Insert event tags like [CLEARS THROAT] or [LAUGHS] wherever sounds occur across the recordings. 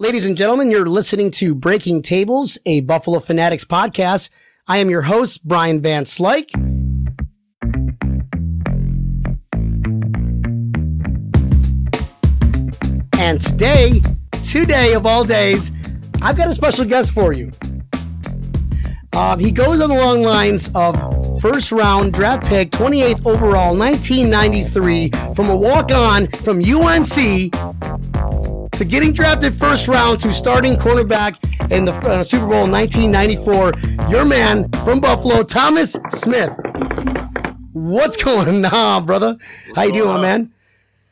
Ladies and gentlemen, you're listening to Breaking Tables, a Buffalo Fanatics podcast. I am your host, Brian Van Slyke. And today, today of all days, I've got a special guest for you. Um, he goes on the long lines of first round draft pick, 28th overall, 1993, from a walk on from UNC to getting drafted first round to starting cornerback in the uh, Super Bowl in 1994. Your man from Buffalo, Thomas Smith. What's [LAUGHS] going on, brother? What's How you doing, on? man?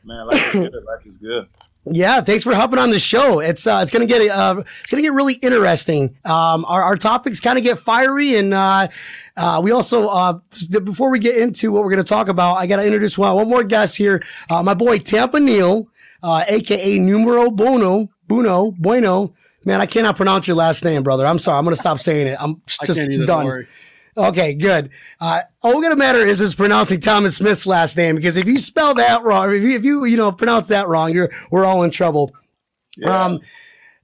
Man, life is good. [COUGHS] Life is good. Yeah, thanks for hopping on the show. It's uh, it's gonna get uh, it's gonna get really interesting. Um, our, our topics kind of get fiery, and uh, uh, we also uh, before we get into what we're gonna talk about, I gotta introduce one, one more guest here. Uh, my boy Tampa Neil, uh, aka Numero Bono, Buno, Bueno. Man, I cannot pronounce your last name, brother. I'm sorry. I'm gonna stop saying it. I'm [LAUGHS] just either. done. Okay, good. Uh, all gonna matter is is pronouncing Thomas Smith's last name because if you spell that wrong, if you, if you you know pronounce that wrong, you're we're all in trouble. Yeah. Um,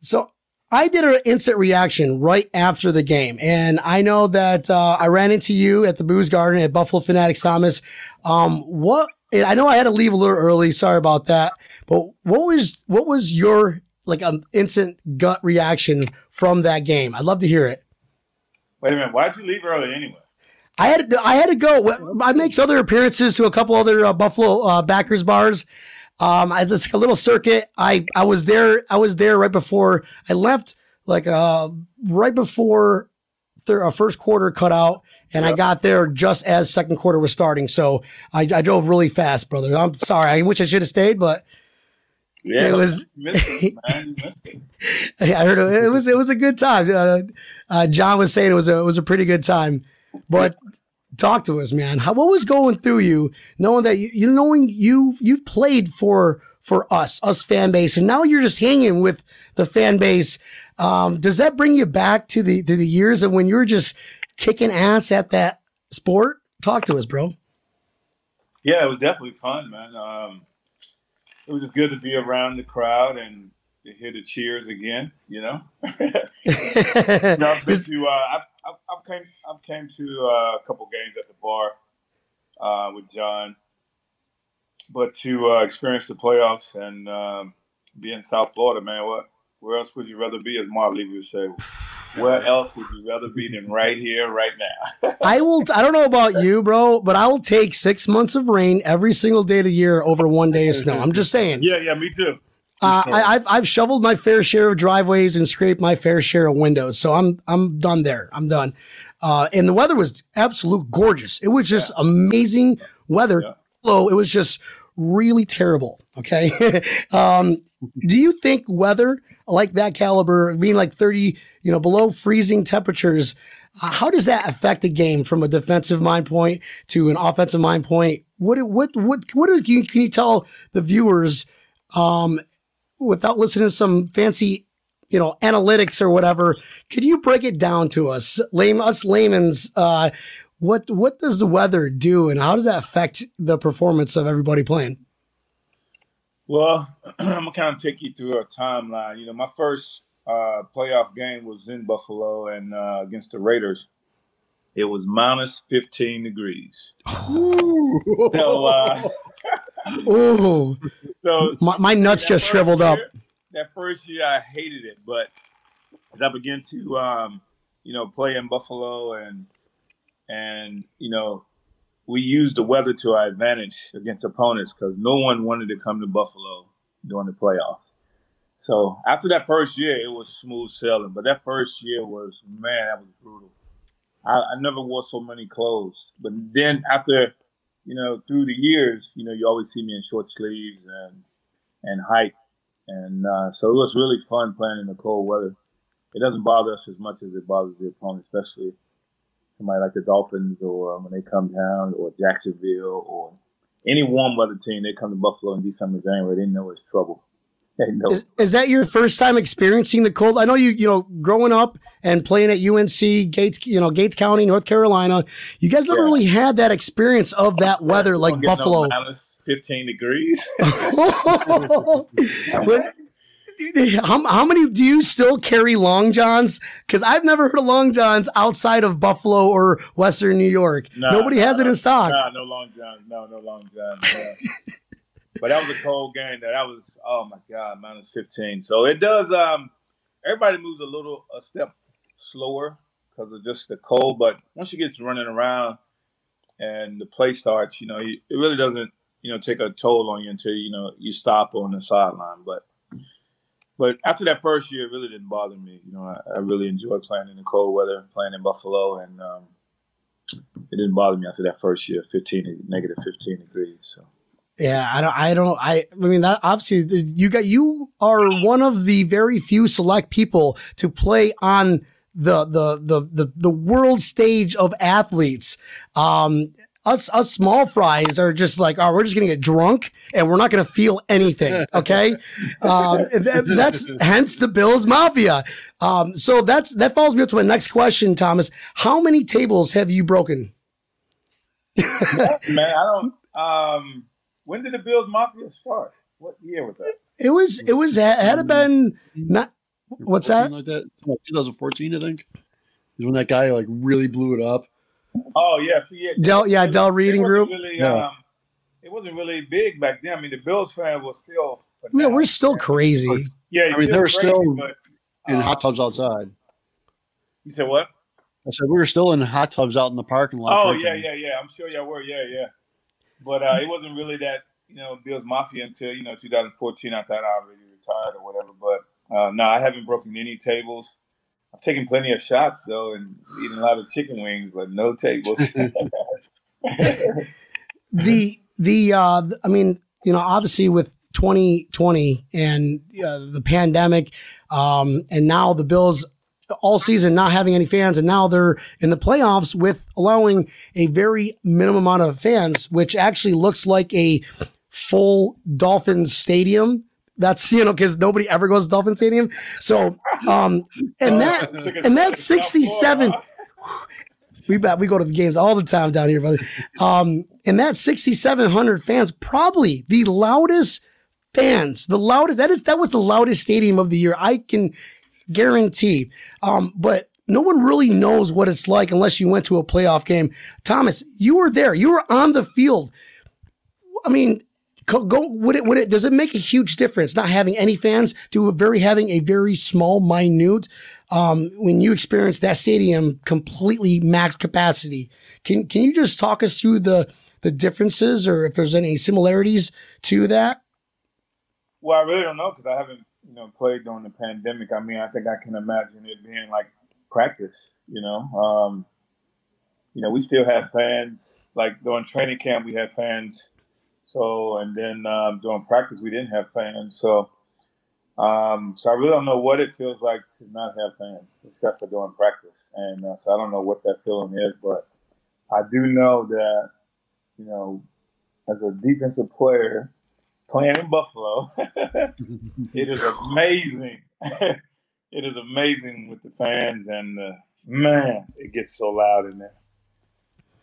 so I did an instant reaction right after the game, and I know that uh, I ran into you at the Booze Garden at Buffalo Fanatics, Thomas. Um, what? I know I had to leave a little early. Sorry about that. But what was what was your like um, instant gut reaction from that game? I'd love to hear it. Wait a minute. Why'd you leave early anyway? I had to, I had to go. I makes other appearances to a couple other uh, Buffalo uh, backers bars. Um, I just a little circuit. I I was there. I was there right before I left. Like uh, right before thir- uh, first quarter cut out, and I got there just as second quarter was starting. So I, I drove really fast, brother. I'm sorry. I wish I should have stayed, but Yeah, It was- it, [LAUGHS] man. You missed it. I heard it, it was it was a good time. Uh, uh, John was saying it was a it was a pretty good time. But talk to us, man. How what was going through you, knowing that you, you knowing you you've played for for us, us fan base, and now you're just hanging with the fan base. Um, does that bring you back to the to the years of when you were just kicking ass at that sport? Talk to us, bro. Yeah, it was definitely fun, man. Um, it was just good to be around the crowd and to hear the cheers again. You know, know I've been to. Uh, I've, I've, I've came. I've came to uh, a couple games at the bar uh, with John, but to uh, experience the playoffs and um, be in South Florida, man. What? Where else would you rather be? As Marv Levy would say, where else would you rather be than right here, right now? [LAUGHS] I will. I don't know about you, bro, but I will take six months of rain every single day of the year over one day of snow. I'm just saying. yeah, yeah, me too. Uh, I, I've I've shoveled my fair share of driveways and scraped my fair share of windows, so I'm I'm done there. I'm done. Uh, and the weather was absolute gorgeous. It was just amazing weather. Yeah. Low. It was just really terrible. Okay. [LAUGHS] um, do you think weather like that caliber, being like 30, you know, below freezing temperatures, uh, how does that affect a game from a defensive mind point to an offensive mind point? What what what what can you, can you tell the viewers? Um, without listening to some fancy, you know, analytics or whatever, could you break it down to us, lame us layman's? Uh, what what does the weather do, and how does that affect the performance of everybody playing? Well, I'm gonna kind of take you through a timeline. You know, my first uh, playoff game was in Buffalo and uh, against the Raiders. It was minus 15 degrees. So, uh, [LAUGHS] Ooh, so my, my nuts just shriveled up. That first year, I hated it, but as I began to, um, you know, play in Buffalo and and you know, we used the weather to our advantage against opponents because no one wanted to come to Buffalo during the playoff. So after that first year, it was smooth sailing. But that first year was man, that was brutal. I, I never wore so many clothes. But then after, you know, through the years, you know, you always see me in short sleeves and and height, and uh, so it was really fun playing in the cold weather. It doesn't bother us as much as it bothers the opponent, especially somebody like the Dolphins or um, when they come down, or Jacksonville, or any warm weather team. They come to Buffalo in December, January. They know it's trouble. [LAUGHS] Is, is that your first time experiencing the cold? I know you, you know, growing up and playing at UNC, Gates, you know, Gates County, North Carolina. You guys never Yeah. really had that experience of that weather like no Buffalo. minus 15 degrees. [LAUGHS] [LAUGHS] how, how many do you still carry long johns? Because I've never heard of long johns outside of Buffalo or Western New York. Nah, Nobody nah, has it in stock. Nah, no long johns. No, no long johns. [LAUGHS] but that was a cold game. That I was. Oh my god, minus fifteen. So it does. Um, everybody moves a little a step slower because of just the cold. But once you get to running around and the play starts, you know, it really doesn't you know take a toll on you until you know you stop on the sideline. But but after that first year, it really didn't bother me. You know, I, I really enjoyed playing in the cold weather, playing in Buffalo, and um, it didn't bother me after that first year, fifteen negative fifteen degrees. So. Yeah, I don't, I don't, I, I mean, that obviously you got, you are one of the very few select people to play on the, the, the, the, the world stage of athletes. Um, us us small fries are just like, oh, we're just gonna get drunk and we're not gonna feel anything. [LAUGHS] Okay, um, that, that's [LAUGHS] hence the Bills Mafia. Um, so that's that follows me up to my next question, Thomas. How many tables have you broken? Man, [LAUGHS] I don't. Um, when did the Bills Mafia start? What year was that? It was. It was. Had it been not. What's that? Like that. 2014, I think. Is when that guy like really blew it up. Oh yeah, see, yeah, Del, yeah, Del Reading Group. Really, yeah. um, it wasn't really big back then. I mean, the Bills fan was still. Yeah, we're still crazy. Yeah, I mean, they were still but, in hot tubs outside. You said what? I said we were still in hot tubs out in the parking lot. Oh yeah, yeah, yeah. I'm sure y'all were. Yeah, yeah. But uh, it wasn't really that you know Bills Mafia until you know 2014. I thought I already retired or whatever. But uh, no, I haven't broken any tables. I've taken plenty of shots though, and eaten a lot of chicken wings, but no tables. [LAUGHS] [LAUGHS] the the uh, I mean, you know, obviously with 2020 and uh, the pandemic, um, and now the Bills all season not having any fans, and now they're in the playoffs with allowing a very minimum amount of fans, which actually looks like a full Dolphins stadium that's you know because nobody ever goes to Dolphin Stadium. So um and that [LAUGHS] and that sixty seven. We bet we go to the games all the time down here, buddy. Um, and that sixty seven hundred fans, probably the loudest fans, the loudest. That is that was the loudest stadium of the year. I can guarantee. Um, but no one really knows what it's like unless you went to a playoff game. Thomas, you were there. You were on the field. I mean, go would it would it does it make a huge difference not having any fans to very having a very small minute um, when you experience that stadium completely max capacity? Can can you just talk us through the the differences or if there's any similarities to that? Well i really don't know because i haven't you know played during the pandemic. I mean i think i can imagine it being like practice you know? Um, you know we still have fans like during training camp we had fans so, and then um, during practice, we didn't have fans. So, um, so I really don't know what it feels like to not have fans, except for during practice. And uh, so I don't know what that feeling is, but I do know that, you know, as a defensive player playing in Buffalo, [LAUGHS] it is amazing. [LAUGHS] it is amazing with the fans, and uh, man, it gets so loud in there.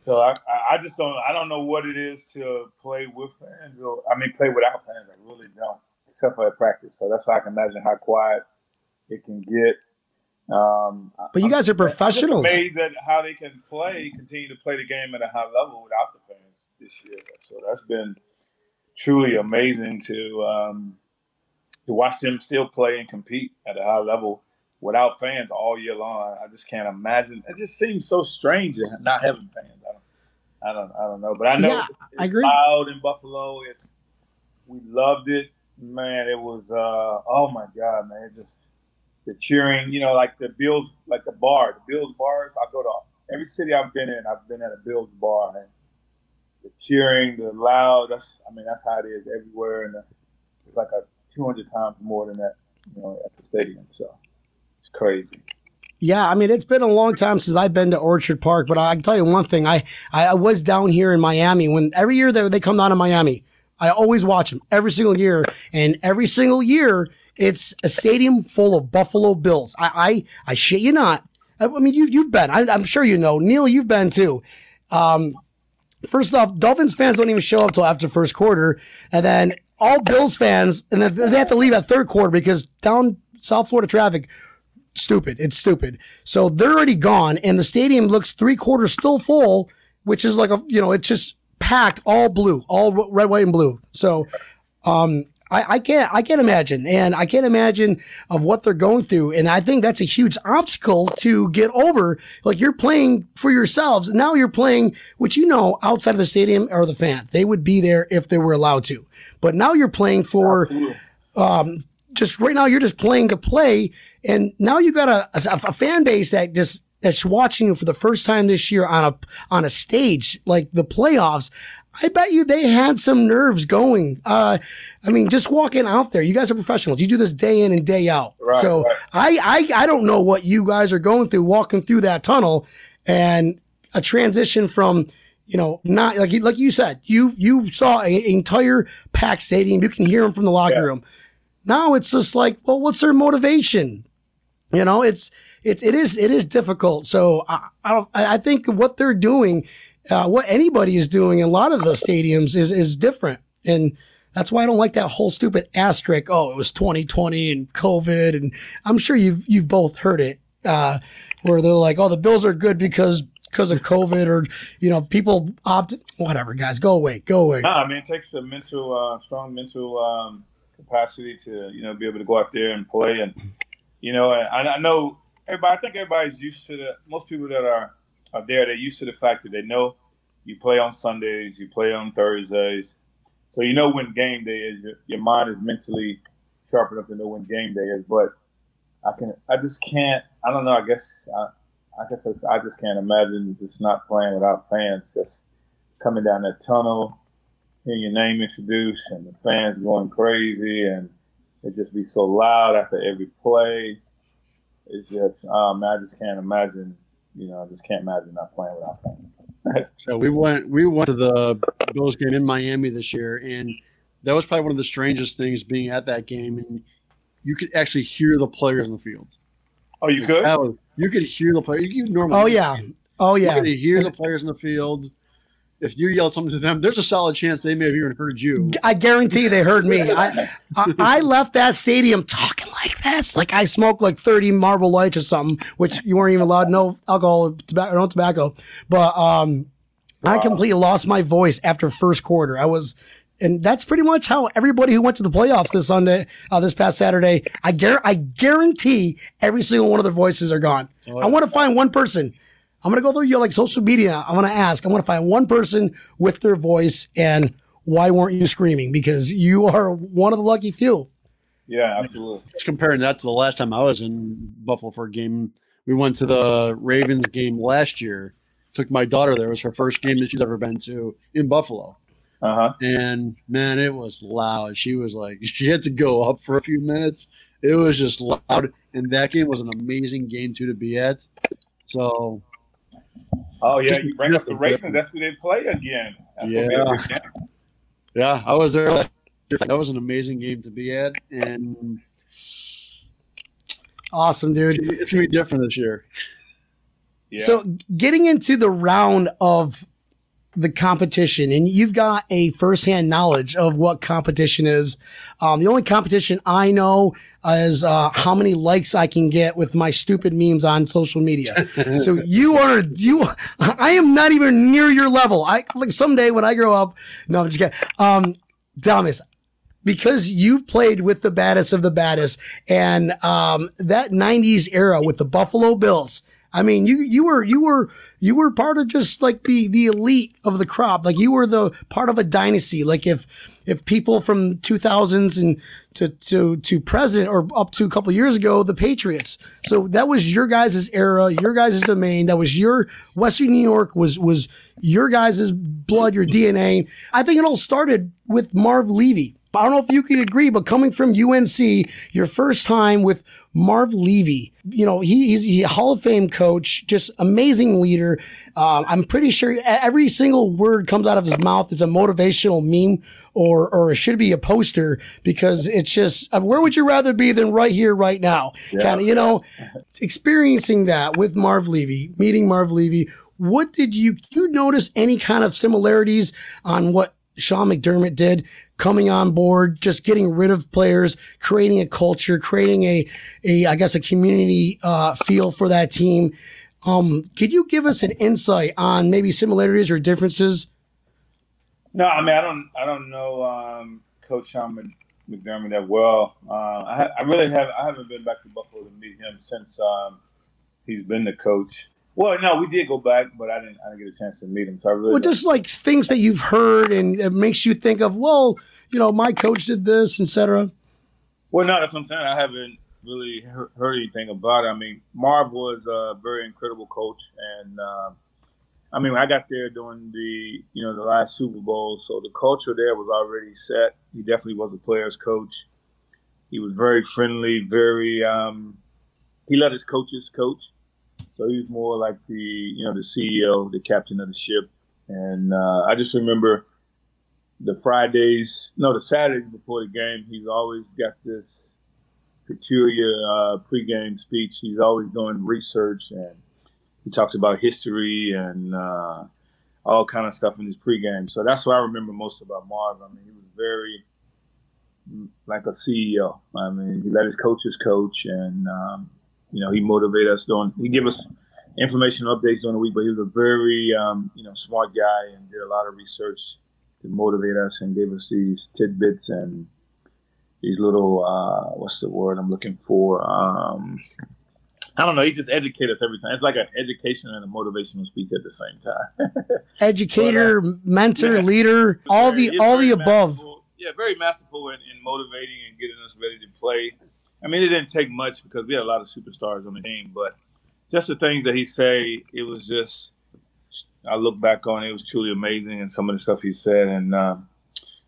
So I, I just don't I don't know what it is to play with fans or I mean play without fans. I really don't, except for at practice. So that's why I can imagine how quiet it can get. Um, but you guys are professionals. I'm amazed at how they can play, continue to play the game at a high level without the fans this year. So that's been truly amazing to um, to watch them still play and compete at a high level without fans all year long. I just can't imagine. It just seems so strange not having fans. I don't, I don't know, but I know yeah, I agree. loud in Buffalo. It's we loved it, man. It was, uh, oh my god, man! It just the cheering, you know, like the Bills, like the bar, the Bills bars. I go to every city I've been in. I've been at a Bills bar, and the cheering, the loud. That's, I mean, that's how it is everywhere, and that's it's like a 200 times more than that, you know, at the stadium. So it's crazy. Yeah, I mean it's been a long time since I've been to Orchard Park, but I can tell you one thing: I I was down here in Miami when every year they they come down to Miami, I always watch them every single year, and every single year it's a stadium full of Buffalo Bills. I I, I shit you not. I, mean you you've been. I, am sure you know. Neil, you've been too. Um, first off, Dolphins fans don't even show up till after first quarter, and then all Bills fans, and then they have to leave at third quarter because down South Florida traffic, stupid. It's stupid. So they're already gone, and the stadium looks three quarters still full, which is like a you know it's just packed all blue, all red, white, and blue. So, um, I, I can't, I can't imagine. And I can't imagine of what they're going through. And I think that's a huge obstacle to get over. Like you're playing for yourselves. Now you're playing, which you know, outside of the stadium or the fan, they would be there if they were allowed to. But now you're playing for, um, just right now you're just playing to play. And now you got a, a, a fan base that just, that's watching you for the first time this year on a on a stage like the playoffs. I bet you they had some nerves going. Uh, I mean, just walking out there. You guys are professionals. You do this day in and day out. Right, so right. I, I I don't know what you guys are going through walking through that tunnel and a transition from you know not like you- like you said you you saw an entire packed stadium. You can hear them from the locker Yeah. room. Now it's just like, well, what's their motivation? You know, it's it it is it is difficult. So I I, don't, I think what they're doing, uh, what anybody is doing in a lot of the stadiums is is different, and that's why I don't like that whole stupid asterisk. Oh, it was 2020 and COVID, and I'm sure you've you've both heard it, uh, where they're like, oh, the Bills are good because because of COVID, or you know, people opt. Whatever, guys, go away, go away. No, I mean it takes a mental, uh, strong mental um, capacity to you know be able to go out there and play, and you know, I, I know everybody. I think everybody's used to the. Most people that are are there, they're used to the fact that they know you play on Sundays, you play on Thursdays, so you know when game day is. Your, your mind is mentally sharp enough to know when game day is. But I can, I just can't. I don't know. I guess I, I guess I just can't imagine just not playing without fans. Just coming down that tunnel hearing your name introduced and the fans going crazy and it just be so loud after every play. It's just, um, I just can't imagine, you know, I just can't imagine not playing without fans. [LAUGHS] So we went we went to the Bills game in Miami this year, and that was probably one of the strangest things being at that game, and you could actually hear the players in the field. Oh, you could? Was- you could hear the players. You could normally Oh yeah, oh yeah. you could hear the players in the field. If you yelled something to them, there's a solid chance they may have even heard you. I guarantee they heard me. I, I [LAUGHS] I left that stadium talking like this, like I smoked like thirty Marlboro Lights or something, which you weren't even allowed. No alcohol, tobacco, no tobacco. But um, I completely lost my voice after first quarter. I was, and that's pretty much how everybody who went to the playoffs this Sunday, uh, this past Saturday. I guar- I guarantee every single one of their voices are gone. I want to find one person. I'm gonna go through your like social media. I'm gonna ask. I'm gonna find one person with their voice and why weren't you screaming? Because you are one of the lucky few. Yeah, absolutely. Just comparing that to the last time I was in Buffalo for a game, we went to the Ravens game last year. Took my daughter there. It was her first game that she's ever been to in Buffalo. Uh huh. And man, it was loud. She was like, [LAUGHS] she had to go up for a few minutes. It was just loud. And that game was an amazing game too to be at. So Oh, yeah. Just- you bring up the a Ravens. That's who they play again. That's gonna be a Yeah. big game. yeah, I was there. That was an amazing game to be at, and Awesome, dude. it's gonna be different this year. Yeah. So getting into the round of the competition, and you've got a firsthand knowledge of what competition is. Um, the only competition I know is uh, how many likes I can get with my stupid memes on social media. [LAUGHS] so you are you. I am not even near your level. I like someday when I grow up. No, I'm just kidding. Um, Thomas, because you've played with the baddest of the baddest and um, that 90s era with the Buffalo Bills. I mean, you you were you were you were part of just like the the elite of the crop. Like you were the part of a dynasty. Like if if people from 2000s and to to to present or up to a couple years ago, the Patriots. So that was your guys' era, your guys' domain. That was your Western New York was was your guys' blood, your DNA. I think it all started with Marv Levy. I don't know if you can agree, but coming from UNC, your first time with Marv Levy, you know, he, he's he, a Hall of Fame coach, just amazing leader. Um, I'm pretty sure every single word comes out of his mouth is a motivational meme or, or it should be a poster because it's just, uh, where would you rather be than right here, right now? Yeah. Kind of, you know, experiencing that with Marv Levy, meeting Marv Levy. What did you, you notice any kind of similarities on what Sean McDermott did coming on board, just getting rid of players, creating a culture, creating a, a I guess, a community uh, feel for that team. Um, could you give us an insight on maybe similarities or differences? No, I mean I don't I don't know um, Coach Sean McDermott that well. Uh, I, I, really have I haven't been back to Buffalo to meet him since um, he's been the coach. Well, no, we did go back, but I didn't. I didn't get a chance to meet him. So I really well, just like things that you've heard, and it makes you think of, well, you know, my coach did this, etc. Well, no, that's what I'm saying. I haven't really heard anything about it. I mean, Marv was a very incredible coach, and uh, I mean, I got there during the you know the last Super Bowl, so the culture there was already set. He definitely was a player's coach. He was very friendly, very. Um, he let his coaches coach, so he was more like the you know the CEO, the captain of the ship. And uh, I just remember the Fridays, no, the Saturdays before the game. He's always got this peculiar uh, pregame speech. He's always doing research and he talks about history and uh, all kind of stuff in his pregame. So that's what I remember most about Marv. I mean, he was very like a CEO. I mean, he let his coaches coach, and um, you know, he motivated us doing. He give us information updates during the week, but he was a very um, you know smart guy and did a lot of research to motivate us and gave us these tidbits and these little uh, what's the word I'm looking for. Um, I don't know. He just educates us every time. It's like an education and a motivational speech at the same time. [LAUGHS] Educator, but, uh, mentor, yeah, leader, all very, the all the above. Yeah, very masterful in, in, motivating and getting us ready to play. I mean, it didn't take much because we had a lot of superstars on the team, but just the things that he say, it was just. I look back on it, it was truly amazing, and some of the stuff he said, and uh,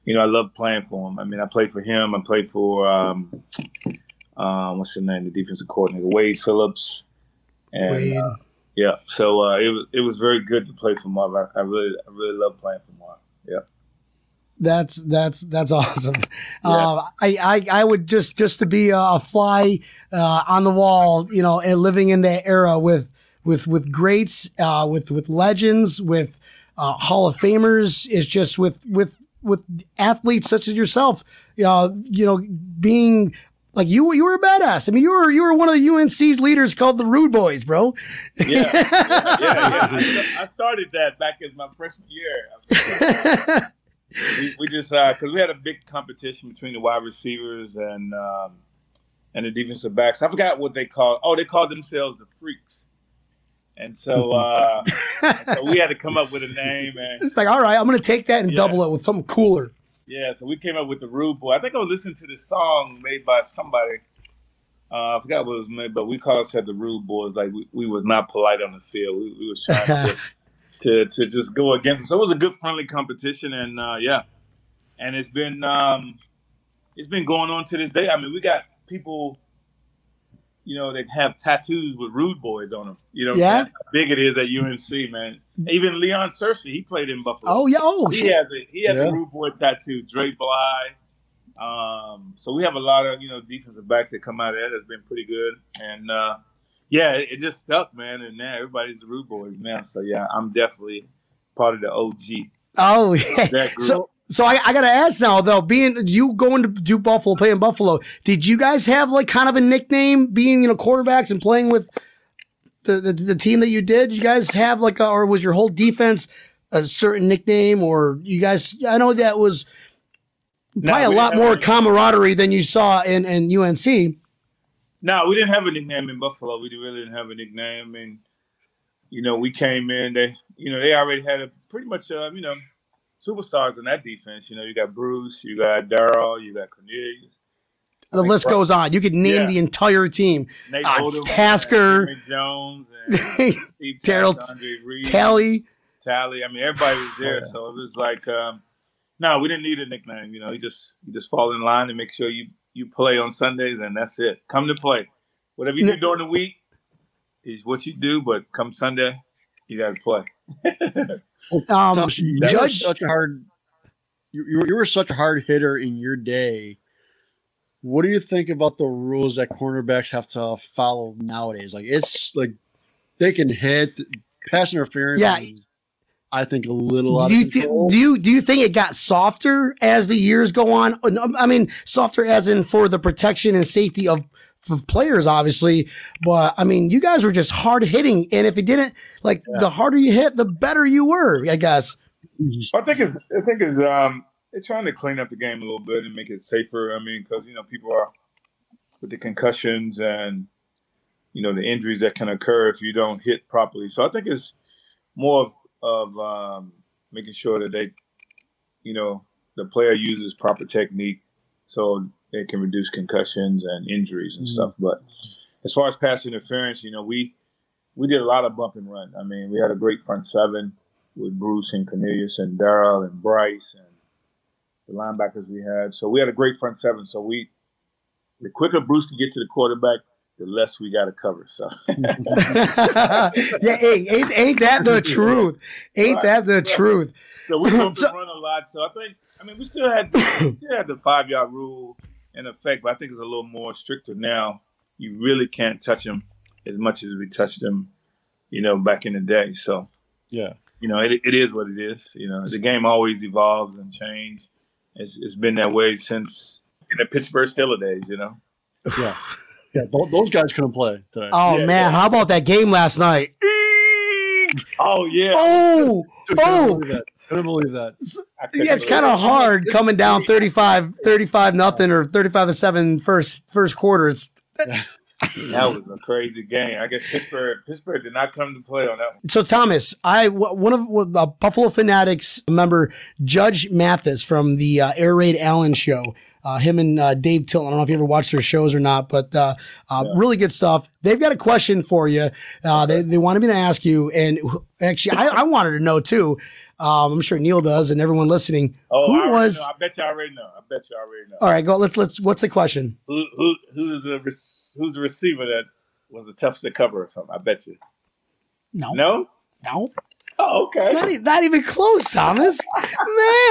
you know, I love playing for him. I mean, I played for him. I played for um, um, what's his name, the defensive coordinator, Wade Phillips. And, Wade. Uh, yeah, so uh, it was it was very good to play for Marv. I, I really I really love playing for Marv. Yeah. That's that's that's [LAUGHS] awesome. Yeah. Uh, I, I I would just just to be a fly uh, on the wall, you know, and living in that era with with with greats, uh, with with legends, with uh, Hall of Famers, is just with with with athletes such as yourself, uh, you know, being like you, you were a badass. I mean, you were you were one of the UNC's leaders called the Rude Boys, bro. Yeah, yeah, yeah. yeah. [LAUGHS] I, I, started that back in my freshman year. [LAUGHS] we, we, just because uh, we had a big competition between the wide receivers and um, and the defensive backs. I forgot what they called. Oh, they called themselves the Freaks. And so, [LAUGHS] uh, so we had to come up with a [LAUGHS] name. And it's like, all right, I'm going to take that and yeah. double it with something cooler. Yeah, so we came up with the Rude Boy. I think I was listening to this song made by somebody. Uh, I forgot what it was made, but we called ourselves the Rude Boys. Like we, we was not polite on the field. We, we was trying to, [LAUGHS] to, to just go against them. So it was a good friendly competition, and uh, yeah, and it's been um, it's been going on to this day. I mean, we got people you know, that have tattoos with rude boys on them. You know, yeah. how big it is at UNC, man. Even Leon Searcy, he played in Buffalo. Oh yeah, oh he has a he has yeah. a rude boy tattoo. Dre Bly. Um, so we have a lot of you know defensive backs that come out of that that's been pretty good, and uh, yeah, it, just stuck, man. And now everybody's the rude boys now. So yeah, I'm definitely part of the OG. Oh yeah. So so I, I got to ask now, though, being you going to do Buffalo, playing Buffalo, did you guys have like kind of a nickname being, you know, quarterbacks and playing with the, the, the team that you did? Did you guys have like, a, or was your whole defense a certain nickname or you guys, I know that was probably no, a lot more camaraderie than you saw in, in UNC. No, we didn't have a nickname in Buffalo. We really didn't have a nickname. and you know, we came in, they, you know, they already had a pretty much, uh, you know, superstars in that defense. You know, you got Bruce, you got Darryl, you got Cornelius. The list goes on. You could name yeah. the entire team. Nate uh, Tasker, Jones, Darryl, Talley, Talley. I mean, everybody was there, oh, so it was like, um, no, we didn't need a nickname. You know, you just you just fall in line and make sure you you play on Sundays, and that's it. Come to play. Whatever you do during the week is what you do, but come Sunday, you got to play. [LAUGHS] Um, Judge, such a hard. You, you were such a hard hitter in your day. What do you think about the rules that cornerbacks have to follow nowadays? Like it's like they can hit pass interference. Yeah. I think a little out Do you, of control. th- do you do you think it got softer as the years go on? Uh, I mean, softer as in for the protection and safety of for players, obviously. But I mean, you guys were just hard hitting, and if it didn't, like the harder you hit, the better you were. I guess. I think it's I think it's um they're trying to clean up the game a little bit and make it safer. I mean, because you know people are with the concussions and you know the injuries that can occur if you don't hit properly. So I think it's more of, of um, making sure that they, you know, the player uses proper technique so they can reduce concussions and injuries and Mhm. stuff. But as far as pass interference, you know, we we did a lot of bump and run. I mean, we had a great front seven with Bruce and Cornelius and Darryl and Bryce and the linebackers we had. So we had a great front seven. So we, the quicker Bruce could get to the quarterback, the less we got to cover. So [LAUGHS] [LAUGHS] yeah, hey, ain't, ain't that the truth? Ain't Right, that the right. truth? so we [LAUGHS] bumped So- run a lot. So I think, I mean, we still had still had the five yard rule in effect, but I think it's a little more stricter now. You really can't touch them as much as we touched them, you know, back in the day. So yeah. you know, it, it is what it is. You know, the game always evolves and changes. It's, it's been that way since in the Pittsburgh Steelers days. You know. Yeah. Yeah. Those guys couldn't play today. Oh Yeah, man, yeah. how about that game last night? Eek! Oh yeah. Oh, Couldn't oh. believe that. Couldn't believe that. Couldn't yeah, it's kind of hard coming down 35, 35 nothing or 35 to 7 first first quarter. It's [LAUGHS] That was a crazy game. I guess Pittsburgh Pittsburgh did not come to play on that one. so Thomas, I w- one of the Buffalo Fanatics member Judge Mathis from the uh, Air Raid Allen show. Uh, him and uh, Dave Till. I don't know if you ever watched their shows or not, but uh, uh, Yeah. really good stuff. They've got a question for you. Uh, they, they wanted me to ask you, and actually, I, I wanted to know too. Um, I'm sure Neil does, and everyone listening. Oh, Who I was- know. I bet you already know. I bet you already know. All right, go. Let's let's. What's the question? Who who who's the who's the receiver that was the toughest to cover or something? I bet you. No, No. no. Oh, okay. Not, not even close, Thomas.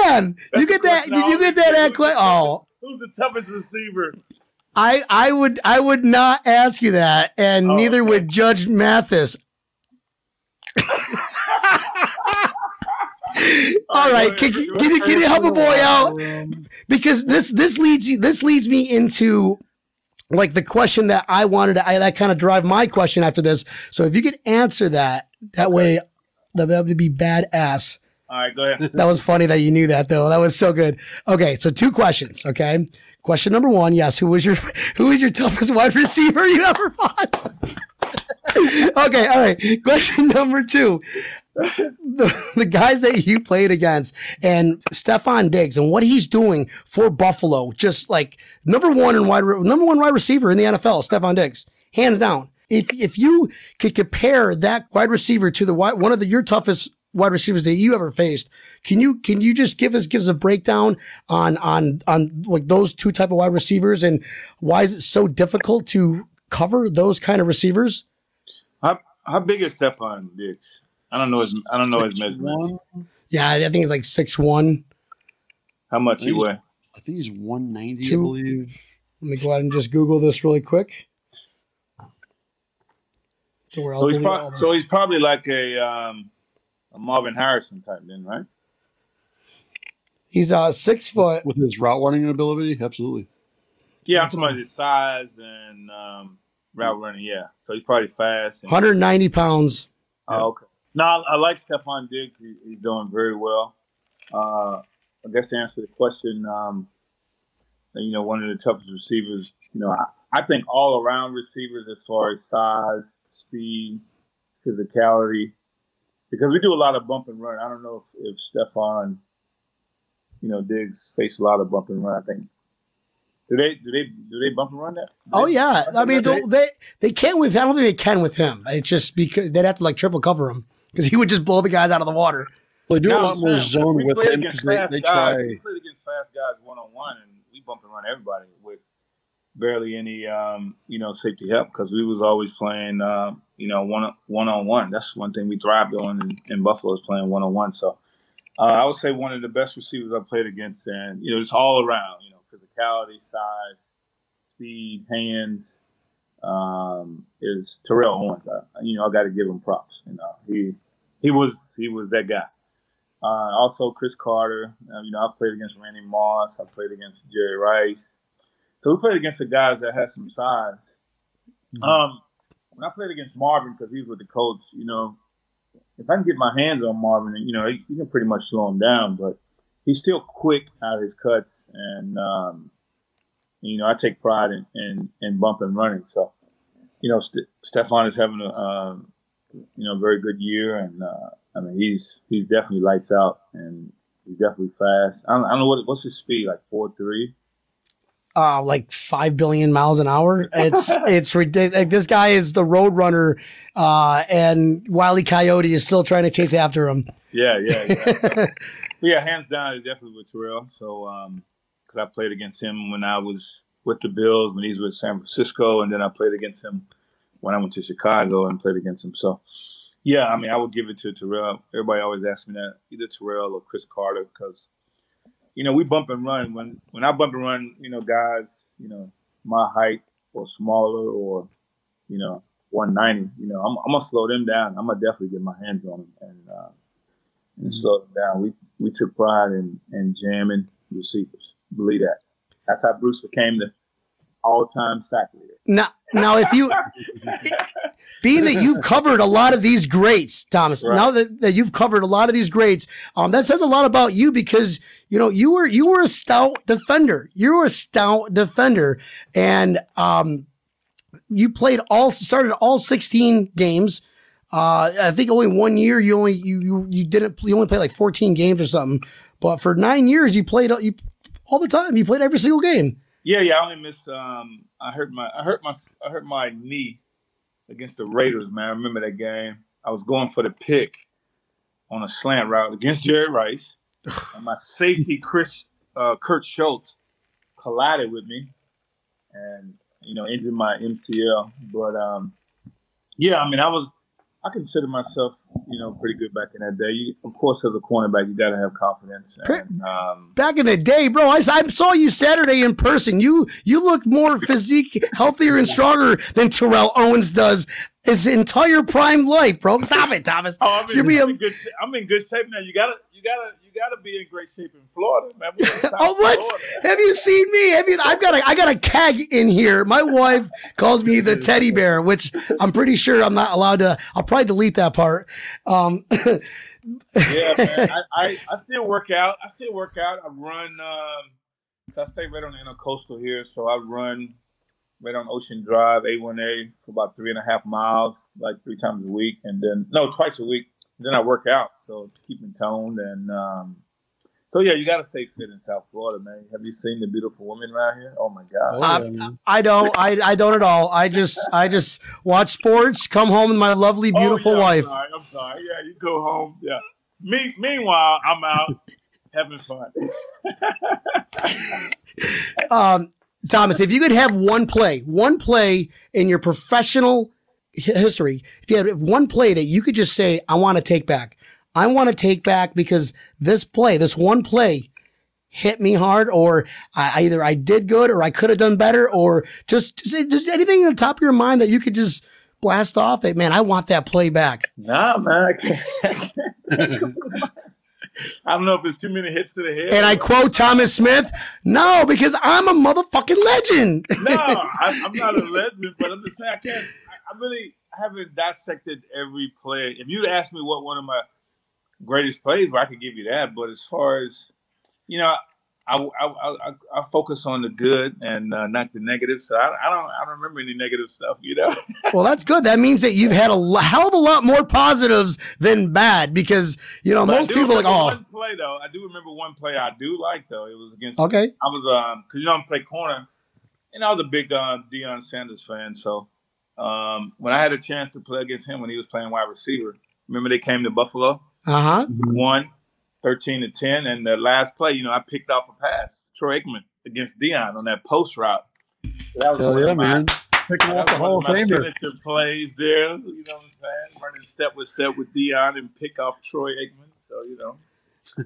Man, you get that? [LAUGHS] Did you get that? At oh, Who's the toughest receiver? I I would I would not ask you that, and Oh, neither okay. would Judge Mathis. [LAUGHS] All oh, right, can, can, can you can you help a boy out? Because this this leads you this leads me into like the question that I wanted to I that kind of drive my question after this. So if you could answer that that way, that would be badass. All right, go ahead. [LAUGHS] That was funny that you knew that though. That was so good. Okay, so two questions. Okay, question number one: Yes, who was your [LAUGHS] who was your toughest wide receiver you ever fought? [LAUGHS] okay, all right. Question number two: the, the guys that you played against and Stefon Diggs and what he's doing for Buffalo, just like number one and wide number one wide receiver in the NFL, Stefon Diggs, hands down. If if you could compare that wide receiver to the one of the your toughest wide receivers that you ever faced, can you can you just give us give us a breakdown on on on like those two type of wide receivers and why is it so difficult to cover those kind of receivers? How how big is Stefon Diggs? I don't know his I don't know his measurements. Yeah, I think it's like six one. How much he weigh? I think he's 190, I believe. Let me go ahead and just Google this really quick. Don't worry, I'll So he's, pro- so he's probably like a um a Marvin Harrison type then, right? He's uh six foot. With his route running ability, absolutely. Yeah, I'm talking about his size and um, route running. Yeah, so he's probably fast. And, 190 pounds. Oh, okay. No, I, I like Stefon Diggs. He, he's doing very well. Uh, I guess to answer the question, um, you know, one of the toughest receivers. You know, I, I think all around receivers as far as size, speed, physicality, because we do a lot of bump and run. I don't know if, if Stefon, you know, Diggs face a lot of bump and run. I think. Do they do they do they bump and run that? Oh yeah, I mean they, they they, they can with. I don't think they can with him. It's just because they'd have to like triple cover him because he would just blow the guys out of the water. Well, they do No, a lot more saying, zone with him because they, fast they guys. try. We played against fast guys one on one, and we bump and run everybody with barely any, um, you know, safety help because we was always playing, uh, you know, one one on one. That's one thing we thrived on in, in Buffalo is playing one on one. So uh, I would say one of the best receivers I played against, and you know, just all around, you know, physicality, size, speed, hands. Um, is Terrell Owens. I, you know, I got to give him props. You know, he he was he was that guy. Uh, also, Cris Carter. Uh, you know, I played against Randy Moss. I played against Jerry Rice. So we played against the guys that had some size. Mm-hmm. Um, when I played against Marvin, because he was with the coach, you know, if I can get my hands on Marvin, you know, you can pretty much slow him down. But he's still quick out of his cuts, and um, you know, I take pride in in, in bump and running. So, you know, St- Stefon is having a uh, you know very good year, and uh, I mean, he's he's definitely lights out, and he's definitely fast. I don't, I don't know what what's his speed like four three. Uh, like five billion miles an hour. It's [LAUGHS] it's ridiculous. Like, this guy is the road runner, uh, and Wiley Coyote is still trying to chase after him. Yeah, yeah, yeah. [LAUGHS] yeah, hands down, is definitely with Terrell. So, um, because I played against him when I was with the Bills, when he was with San Francisco, and then I played against him when I went to Chicago and played against him. So, yeah, I mean, I would give it to Terrell. Everybody always asks me that, either Terrell or Cris Carter, because you know we bump and run. When when I bump and run, you know, guys, you know, my height or smaller or you know 190, you know, I'm, I'm gonna slow them down. I'm gonna definitely get my hands on them and uh, and mm-hmm. slow them down. We we took pride in in jamming receivers. Believe that. That's how Bruce became the all-time sack leader. Now, now, if you [LAUGHS] being that you've covered a lot of these greats, Thomas. Right. Now that, that you've covered a lot of these greats, um, that says a lot about you because you know you were you were a stout defender. You were a stout defender, and um, you played all started all sixteen games. Uh, I think only one year you only you you you didn't you only played like fourteen games or something. But for nine years you played you all the time. You played every single game. Yeah, yeah. I only missed. Um, I hurt my. I hurt my. I hurt my knee against the Raiders. Man, I remember that game. I was going for the pick on a slant route against Jerry Rice, [LAUGHS] and my safety Chris uh, Kurt Schulz collided with me, and you know injured my MCL. But um, yeah, I mean, I was I consider myself, you know, pretty good back in that day. You, of course, as a cornerback, you got to have confidence. And, um, back in the day, bro, I, I, saw you Saturday in person. You you look more physique, healthier, and stronger than Terrell Owens does his entire prime life, bro. Stop it, Thomas. Oh, I'm in, I'm, in good, I'm in good shape now. You gotta, you gotta, you gotta be in great shape in Florida, man. [LAUGHS] oh, what? Florida. Have you seen me? Have you? I've got a, I got a keg in here. My wife calls me the teddy bear, which I'm pretty sure I'm not allowed to. I'll probably delete that part. Um, yeah, man. [LAUGHS] I, I, I, still work out. I still work out. I run. Um, I stay right on the intercoastal here, so I run right on Ocean Drive, A1A, for about three and a half miles, like three times a week, and then no, twice a week. Then I work out, so keeping toned and um, so yeah, you got to stay fit in South Florida, man. Have you seen the beautiful women around here? Oh my god! Oh, I, I don't. I, I don't at all. I just I just watch sports, come home with my lovely, oh, beautiful oh, yeah, wife. I'm sorry, I'm sorry. Yeah, you go home. Yeah. Me, meanwhile, I'm out [LAUGHS] having fun. [LAUGHS] um, Thomas, if you could have one play, one play in your professional history, if you had one play that you could just say, I want to take back, I want to take back because this play, this one play hit me hard or I, either I did good or I could have done better or just, just, just anything on the top of your mind that you could just blast off that, man, I want that play back. Nah, man. I can't. [LAUGHS] I don't know if it's too many hits to the head. And I quote Thomas Smith, no, because I'm a motherfucking legend. no, [LAUGHS] I, am not a legend, but I'm just saying I can't. I, I really haven't dissected every play. If you'd asked me what one of my greatest plays, well, I could give you that. But as far as you know, I, I, I, I, focus on the good and uh, not the negative. So I, I, don't I don't remember any negative stuff, you know. [LAUGHS] well, that's good. That means that you've had a hell of a lot more positives than bad because you know but most people like oh. One play though, I do remember one play I do like though. It was against. Okay. I was um because you know I'm play corner, and I was a big uh, Deion Sanders fan. So um when I had a chance to play against him when he was playing wide receiver, remember they came to Buffalo. Uh huh. Won 13 to 10. And the last play, you know, I picked off a pass, Troy Aikman against Deion on that post route. So that was Hell yeah, my, man. Picking off the Hall of Famer. signature plays there. You know what I'm saying? Running step with step with Deion and pick off Troy Aikman. So, you know. [LAUGHS]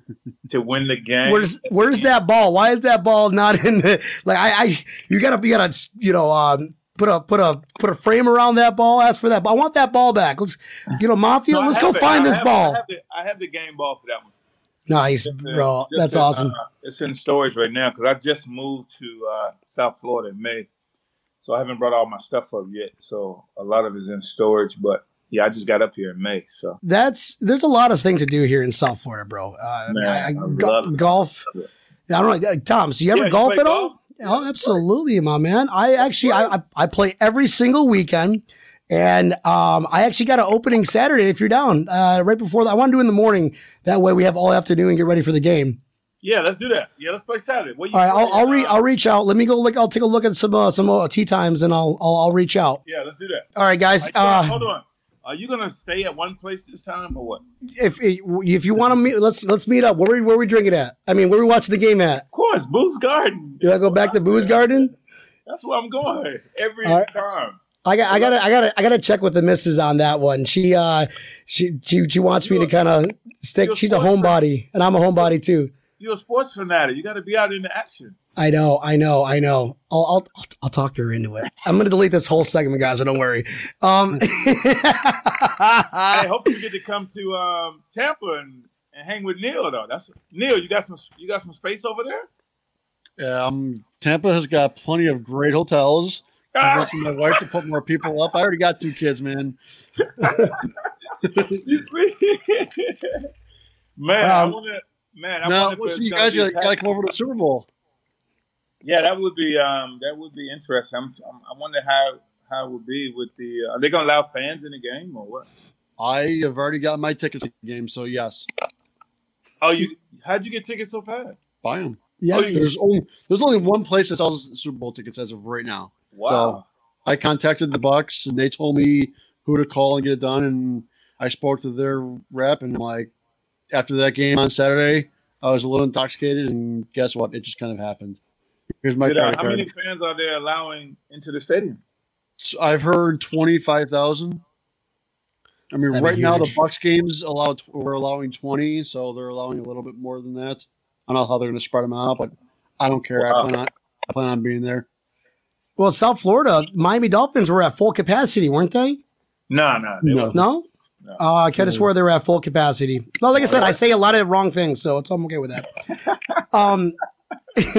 to win the game. Where's Where's that ball? Why is that ball not in the like? I, I you gotta be gotta you know um put a put a put a frame around that ball. Ask for that. Ball. I want that ball back. Let's you know mafia. No, let's go find this have, ball. I have, the, I have the game ball for that one. Nice, It's bro. That's in, awesome. uh, it's in storage right now because I just moved to uh, South Florida in May, so I haven't brought all my stuff up yet. So a lot of it's in storage, but yeah, I just got up here in May. So That's there's a lot of things to do here in South Florida, bro. Uh, I Man, I- I go- love it. golf. I don't know, uh, Tom. So you ever Yeah, golf play at all? Oh, absolutely, my man. I actually I, I play every single weekend, and um I actually got an opening Saturday if you're down. Uh, right before that, I want to do in the morning. That way we have all afternoon and get ready for the game. yeah, let's do that. Yeah, let's play Saturday. What you All right, I'll I'll, re- uh, I'll reach out. Let me go look. I'll take a look at some uh, some uh, tea times and I'll, I'll I'll reach out. yeah, let's do that. All right, guys. Uh, hold on. Are you gonna stay at one place this time or what? if if you want to meet, let's let's meet up. Where we where we drinking at? I mean, where we watching the game at? Of course, Booze Garden. Do I go back to Booze Garden? That's where I'm going every right. time. I got I got to I got I got to check with the missus on that one. She uh she she, she wants me to kind of stick. She's a homebody, and I'm a homebody too. You're a sports fanatic. You got to be out in the action. I know, I know, I know. I'll I'll I'll talk her into it. I'm gonna delete this whole segment, guys. So don't worry. Um, [LAUGHS] I hope you get to come to um, Tampa and, and hang with Neil though. That's Neil. You got some you got some space over there. Yeah, um, Tampa has got plenty of great hotels. [LAUGHS] I'm asking my wife to put more people up. I already got two kids, man. [LAUGHS] you see, man. I Um, want to. Man, I Now, wonder if well, it's see, you gonna guys be got to come over to the Super Bowl. Yeah, that would be um that would be interesting. I'm, I'm, I wonder how how it would be with the. Uh, are they gonna allow fans in the game or what? I have already got my tickets to the game, so yes, Oh, you how'd you get tickets so fast? buy them. yeah, Oh, There's only there's only one place that sells Super Bowl tickets as of right now. Wow. So I contacted the Bucks and they told me who to call and get it done, and I spoke to their rep and like after that game on Saturday, I was a little intoxicated, and guess what? It just kind of happened. Here's my Did, uh, how card. many fans are they allowing into the stadium? So I've heard twenty five thousand. I mean, That'd right now the. Bucks games allow we're allowing twenty, so they're allowing a little bit more than that. I don't know how they're going to spread them out, but I don't care. Wow. I plan on I plan on being there. Well, South Florida, Miami Dolphins were at full capacity, weren't they? No, no, they No. No. No. Uh, I could have No. swore they were at full capacity. Well, like I said, I say a lot of wrong things, so it's I'm okay with that. [LAUGHS] um, [LAUGHS]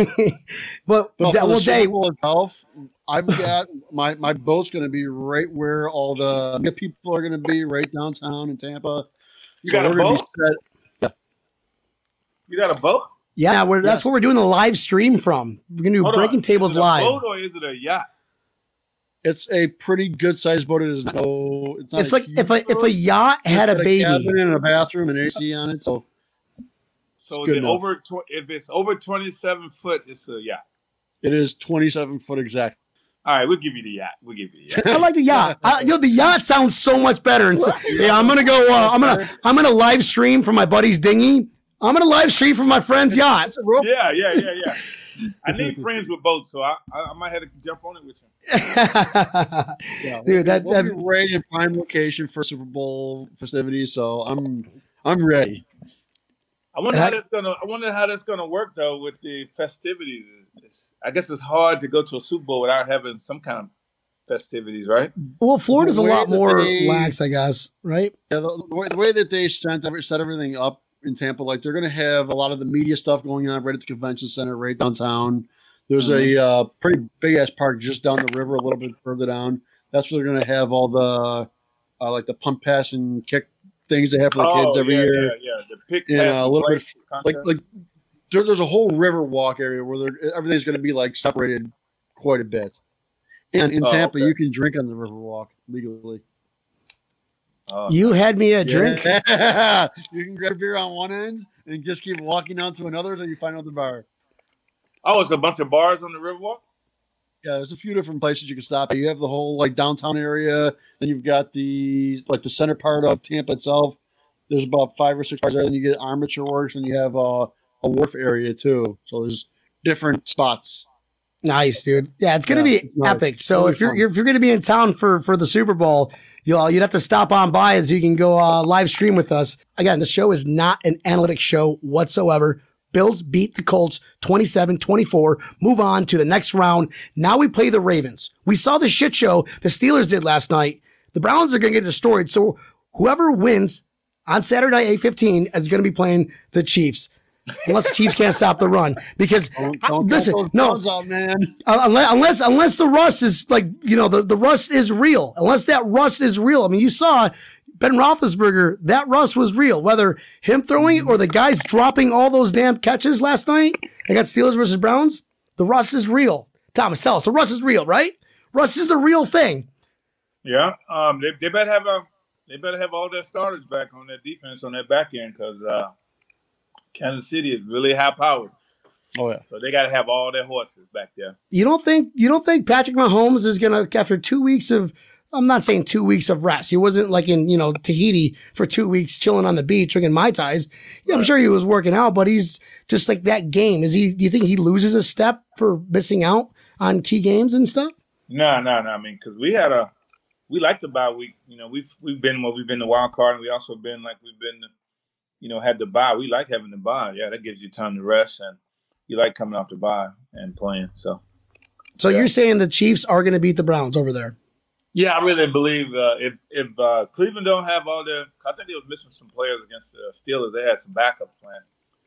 but But that, for the well, Super Dave, Bowl itself, I've got my my boat's going to be right where all the people are going to be, right downtown in Tampa. You So got a we're gonna be boat? set- You got a boat? yeah, we're, that's Yes. where we're doing the live stream from. We're gonna do Hold breaking on. tables is it a live. boat or is it a yacht? It's a pretty good sized boat. It is no. It's not. It's like if a huge if a yacht had It's a got baby. cabin and a bathroom and AC on it. So So It's good is over tw- if it's over twenty seven foot, it's a yacht. it is 27 foot exact. All right, we'll give you the yacht. We'll give you the yacht. [LAUGHS] I like the yacht. I, yo, the yacht sounds so much better. And so, yeah, I'm gonna go. Uh, I'm gonna I'm gonna live stream from my buddy's dinghy. I'm gonna live stream from my friend's yacht. It's a rope. yeah, yeah, yeah, yeah. [LAUGHS] I need friends with boats, so I, I, I might have to jump on it with you. [LAUGHS] Yeah, Dude, that- we'll that- right in prime location for Super Bowl festivities. So I'm I'm ready. I wonder how that's gonna. I wonder how that's gonna work though with the festivities. It's, it's, I guess it's hard to go to a Super Bowl without having some kind of festivities, right? well, Florida's a lot more they- lax, I guess, right? Yeah, the, the, way, the way that they sent every, set everything up in Tampa, like they're going to have a lot of the media stuff going on right at the convention center, right downtown. There's a uh, pretty big ass park just down the river, a little bit further down. That's where they're going to have all the uh, like the pump, pass, and kick things they have for the kids every Oh, yeah, year. Yeah, yeah. The pick uh, a little bit Like like there, there's a whole river walk area where everything's going to be like separated quite a bit. And in Oh, Tampa, okay. you can drink on the river walk legally. Oh, You had me a drink. Yeah. [LAUGHS] you can grab a beer on one end and just keep walking down to another until you find another bar. oh, it's a bunch of bars on the Riverwalk. Yeah, there's a few different places you can stop. You have the whole like downtown area, then you've got the like the center part of Tampa itself. There's about five or six bars there. Then you get Armature Works, and you have uh, a wharf area too. So there's different spots. Nice, dude. Yeah, it's gonna Yeah, be it's nice. epic. So Really if you're, you're if you're gonna be in town for for the Super Bowl, you'll you'd have to stop on by so you can go uh, live stream with us. Again, the show is not an analytics show whatsoever. Bills beat the Colts 27-24. Move on to the next round. Now we play the Ravens. We saw the shit show the Steelers did last night. The Browns are gonna get destroyed. So whoever wins on Saturday night, eight fifteen, is going to be playing the Chiefs. Unless the Chiefs can't stop the run, because Don't, I- don't listen, count no, guns out, man. uh, unless unless unless the rust is like you know the, the rust is real. Unless that rust is real. I mean, you saw Ben Roethlisberger. That rust was real. Whether him throwing it or the guys dropping all those damn catches last night against Steelers versus Browns, the rust is real. Thomas, tell us the rust is real, right? Rust is a real thing. Yeah, um, they, they better have a they better have all their starters back on their defense on their back end because uh, Kansas City is really high powered, Oh yeah. so they got to have all their horses back there. You don't think you don't think Patrick Mahomes is gonna after two weeks of I'm not saying two weeks of rest. He wasn't like in you know Tahiti for two weeks chilling on the beach drinking mai tais. Yeah, I'm sure he was working out, but he's just like that game. Is he? Do you think he loses a step for missing out on key games and stuff? No, no, no. I mean, because we had a we like the bye week. You know, we've we've been well, we've been the wild card, and we also been like we've been, you know, had the bye. We like having the bye. Yeah, that gives you time to rest, and you like coming off the bye and playing. So So Yeah. you're saying the Chiefs are going to beat the Browns over there? yeah, I really believe uh, if if uh, Cleveland don't have all their, I think they was missing some players against the Steelers. They had some backup plan.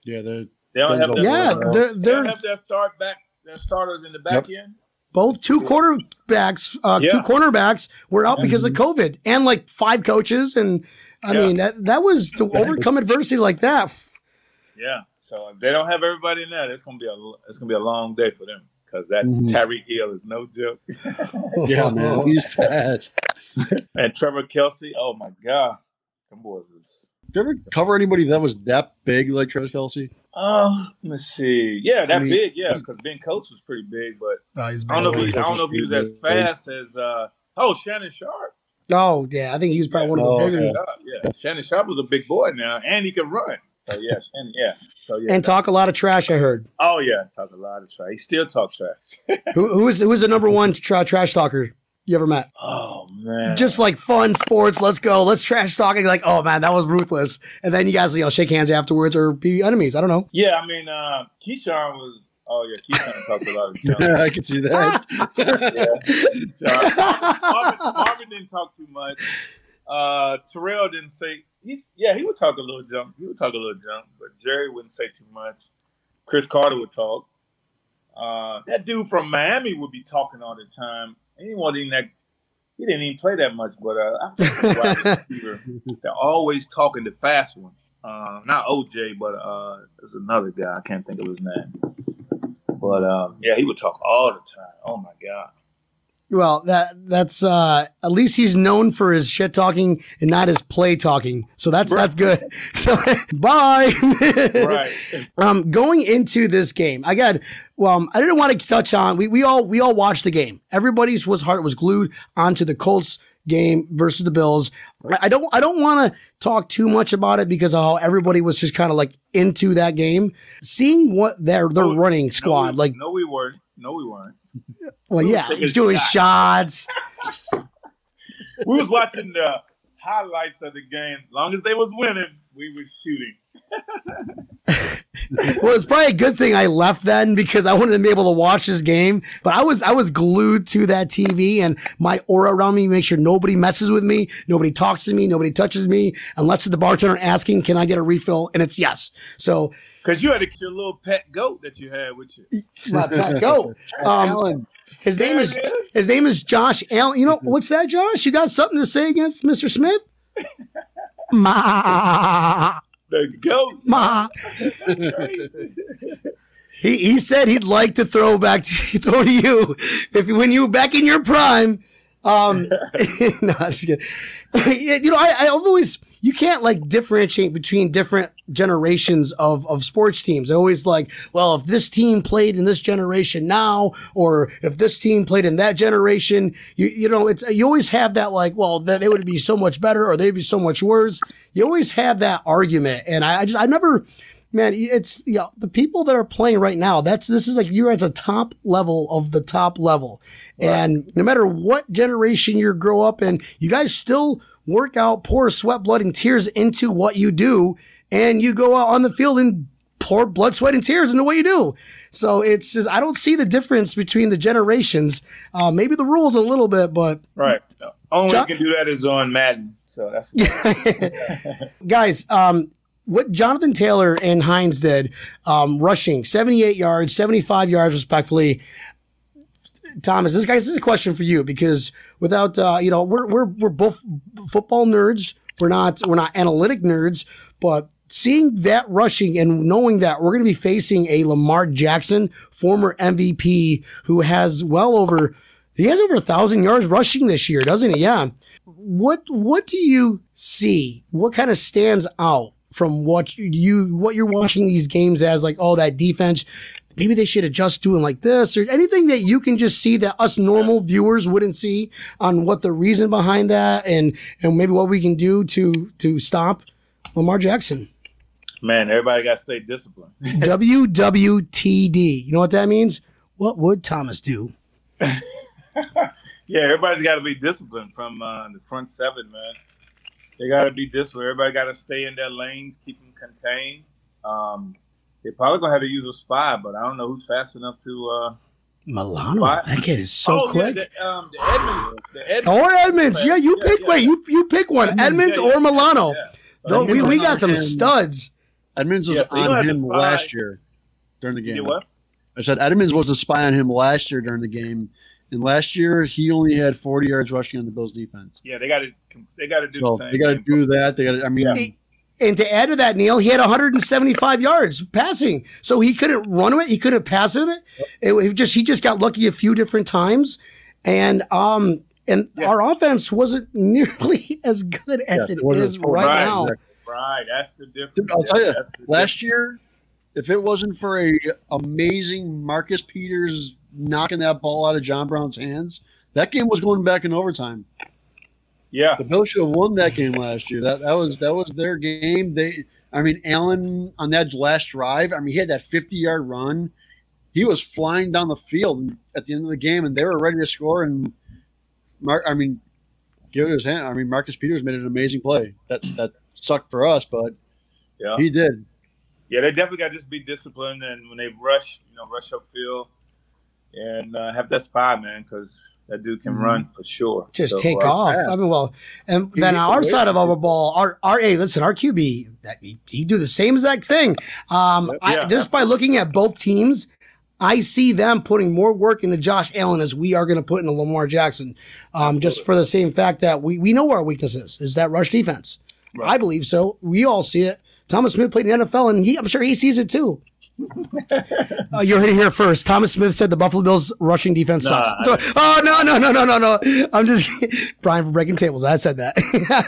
Yeah, they're They don't have Denzel their, Yeah, Ward. they're they don't have their start back their starters in the back end. both two quarterbacks. Uh, Two cornerbacks were out because of COVID, and like five coaches. And I Yeah. mean that that was to [LAUGHS] overcome adversity like that. Yeah. So if they don't have everybody in there, it's gonna be a it's gonna be a long day for them because that Mhm. Tyreek Hill is no joke. [LAUGHS] yeah, [LAUGHS] man. He's fast. And Trevor Kelce, oh my god, them boys is. Did you ever cover anybody that was that big like Travis Kelce? Oh, let me see. Yeah, that I mean- big. Yeah, because Ben Coates was pretty big, but Oh, he's I don't know. If he. I don't know if he was as fast as. uh Oh, Shannon Sharpe. Oh yeah, I think he was probably one of the Oh, bigger. Sharpe, Yeah, Shannon Sharpe was a big boy now, and he can run. So yeah, [LAUGHS] Shannon, yeah. So yeah. And talk a lot of trash. I heard. oh yeah, talk a lot of trash. He still talk trash. [LAUGHS] Who who is who is the number one tra- trash talker you ever met? oh man. Just like fun sports. Let's go. Let's trash talking. Like oh man, that was ruthless. And then you guys you know shake hands afterwards or be enemies. I don't know. Yeah, I mean, uh, Keyshawn was. Oh yeah, Keyshawn talked a lot of [LAUGHS] junk. Yeah, I can see that. [LAUGHS] yeah. Keyshawn. Marvin, Marvin didn't talk too much. Uh, Terrell didn't say. He's yeah, he would talk a little junk. He would talk a little junk, but Jerry wouldn't say too much. Cris Carter would talk. Uh, that dude from Miami would be talking all the time. He wasn't that. He didn't even play that much, but uh, I think he's a. [LAUGHS] They're always talking the fast one. Uh, not OJ, but uh, there's another guy. I can't think of his name. But um, yeah, he would talk all the time. Oh my god. well, that that's uh at least he's known for his shit talking and not his play talking. So that's that's good. [LAUGHS] So bye. Right. [LAUGHS] Um, going into this game, I got. Well, um, I didn't want to touch on. We we all we all watched the game. Everybody's was heart was glued onto the Colts game versus the Bills. I don't I don't want to talk too much about it because of how everybody was just kind of like into that game. Seeing what their their No, running squad no, like. no, we weren't. No, we weren't. Well, we yeah, doing shots. [LAUGHS] We was watching the highlights of the game. Long as they was winning, we was shooting. [LAUGHS] well, it's probably a good thing I left then because I wouldn't have been able to watch this game. But I was I was glued to that TV and my aura around me make sure nobody messes with me, nobody talks to me, nobody touches me, unless it's the bartender asking, "Can I get a refill?" And it's yes. So Cause you had a, your little pet goat that you had with you. [LAUGHS] my pet go. [LAUGHS] Um, Alan, his name There is it is. his name is Josh Allen. You know what's that, Josh? You got something to say against Mr. Smith? Ma, The goat. ma. [LAUGHS] He he said he'd like to throw back to [LAUGHS] throw to you if when you were back in your prime. Um, [LAUGHS] no, you know, I, I've always you can't like differentiate between different generations of of sports teams. I always like, well, if this team played in this generation now, or if this team played in that generation, you you know, it's you always have that like, well, they would be so much better or they'd be so much worse. You always have that argument, and I, I just I never man, it's you know, the people that are playing right now. That's this is like you're at the top level of the top level, and no matter what generation you grow up in, you guys still work out, pour sweat, blood, and tears into what you do, and you go out on the field and pour blood, sweat, and tears into what you do. So it's just I don't see the difference between the generations. Uh, maybe the rules a little bit, but Right. Only John- can do that is on Madden So that's [LAUGHS] guys. Um, what Jonathan Taylor and Hines did, um, rushing 78 yards, 75 yards, respectfully. Thomas, this guys, this is a question for you because without, uh, you know, we're, we're, we're both football nerds. We're not, we're not analytic nerds, but seeing that rushing and knowing that we're going to be facing a Lamar Jackson, former MVP, who has well over, he has over a thousand yards rushing this year, doesn't he? Yeah. What, what do you see? What kind of stands out from what you what you're watching these games as like oh that defense maybe they should adjust doing like this or anything that you can just see that us normal viewers wouldn't see on what the reason behind that and and maybe what we can do to to stop Lamar Jackson. Man, everybody got to stay disciplined. [LAUGHS] [LAUGHS] WWTD. You know what that means? What would Thomas do? yeah, everybody's got to be disciplined from uh, the front seven, man they got to be disciplined. Everybody got to stay in their lanes, keep them contained. Um, they're probably gonna have to use a spy, but I don't know who's fast enough to. Uh, Milano, spy. that kid is so oh, quick. Yeah, the, um, the Edmunds, the Edmunds, or Edmunds, yeah, you yeah, pick. Yeah. Wait, you you pick one, Edmunds, Edmunds or Milano. So we, we got some studs. Edmunds was so on him last year during the game. what? I said Edmunds was a spy on him last year during the game, and last year he only had 40 yards rushing on the Bills defense. Yeah, they got to they got to do so the same. They got to do that. They got to. I mean. Yeah. And to add to that, Neil, he had 175 yards passing, so he couldn't run with it. He couldn't pass with it. It, it just he just got lucky a few different times, and um and yeah. our offense wasn't [LAUGHS] nearly as good as it is right, right now. Right, that's the difference. I'll tell you, last year, if it wasn't for a amazing Marcus Peters knocking that ball out of John Brown's hands, that game was going back in overtime. Yeah, the Bills should have won that game last year. That that was that was their game. They, I mean, Allen on that last drive. I mean, he had that fifty yard run. He was flying down the field at the end of the game, and they were ready to score. And Mark, I mean, give it his hand. I mean, Marcus Peters made an amazing play. That that sucked for us, but yeah, he did. Yeah, they definitely got to just be disciplined, and when they rush, you know, rush upfield and uh, have that spy, man, because that dude can mm-hmm. run for sure. Just so, take uh, off. Fast. I mean, well, and he then on our side of our ball, our our hey, listen, our QB, that he, he do the same exact thing. Um, yeah. I, just by looking at both teams, I see them putting more work into Josh Allen as we are going to put into Lamar Jackson. Um, just for the same fact that we we know where our weakness is is that rush defense. Right. I believe so. We all see it. Thomas Smith played in the NFL, and he, I'm sure he sees it too. [LAUGHS] uh, you're hitting here first. Thomas Smith said the Buffalo Bills rushing defense nah, sucks. So, oh no no no no no no! I'm just [LAUGHS] Brian for breaking tables. I said that.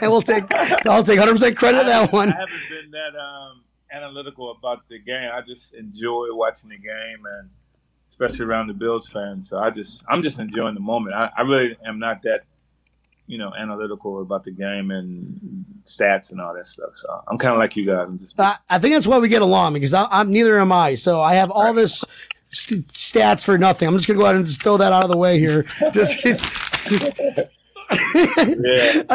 [LAUGHS] I will take I'll take 100 percent credit that one. I haven't been that um, analytical about the game. I just enjoy watching the game and especially around the Bills fans. So I just I'm just enjoying the moment. I, I really am not that you know, analytical about the game and stats and all that stuff. So I'm kind of like you guys. Just... I, I, think that's why we get along because I, am neither am I. So I have all this st- stats for nothing. I'm just gonna go ahead and just throw that out of the way here. [LAUGHS] just. yeah. [LAUGHS]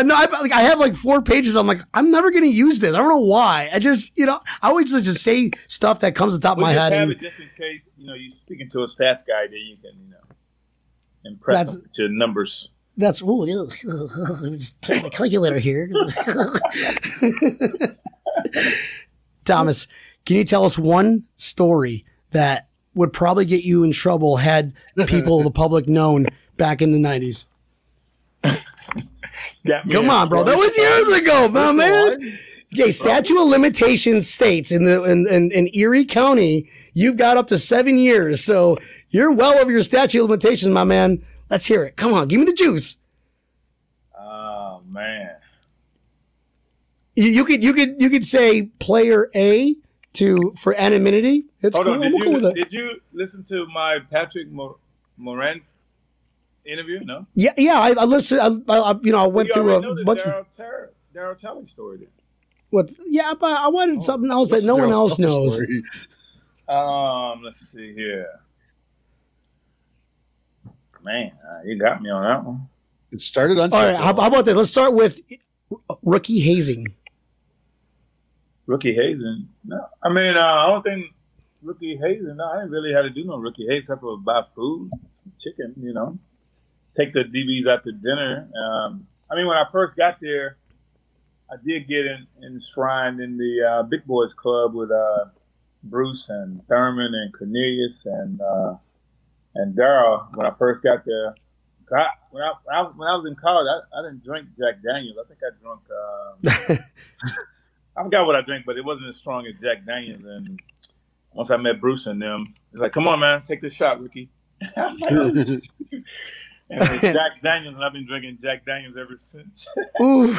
No, I, like, I have like four pages. I'm like, I'm never going to use this. I don't know why. I just, you know, I always just say stuff that comes to the top well, of my head. Have and, it just in case, you know, you're speaking to a stats guy, then you can, you know, impress with your numbers. That's [LAUGHS] me just take my calculator here. [LAUGHS] Thomas, can you tell us one story that would probably get you in trouble had people, the public, known back in the nineties? Come on, bro. That was years ago, my man. Okay, statute of limitations states in the in, in, in Erie County, you've got up to seven years. So you're well over your statute of limitations, my man. Let's hear it. Come on, give me the juice. Oh man. You, you could you could you could say player A to for anonymity. It's Hold cool. On, did, you, did you listen to my Patrick Moran interview? No. Yeah, yeah. I, I listened. I, I, you know, I went through a bunch. Darryl, of Darryl Talley story. Then. What? Yeah, but I wanted oh, something else that no one else knows. Story? Um, let's see here man, uh, you got me on that one. It started on. All right, how, how, about this? Let's start with rookie hazing. Rookie hazing? No, I mean, uh, I don't think rookie hazing. No, I didn't really have to do no rookie hazing except for buy food, some chicken, you know, take the DBs out to dinner. Um, I mean, when I first got there, I did get in, enshrined in the uh, Big Boys Club with uh, Bruce and Thurman and Cornelius and uh, and Darryl when I first got there. I, when, I, when, I, when I was in college, I, I didn't drink Jack Daniels. I think I drank. Uh, [LAUGHS] I forgot what I drank, but it wasn't as strong as Jack Daniels. And once I met Bruce and them, it's like, "Come on, man, take this shot, Ricky." [LAUGHS] And Jack Daniels, and I've been drinking Jack Daniels ever since. [LAUGHS] so I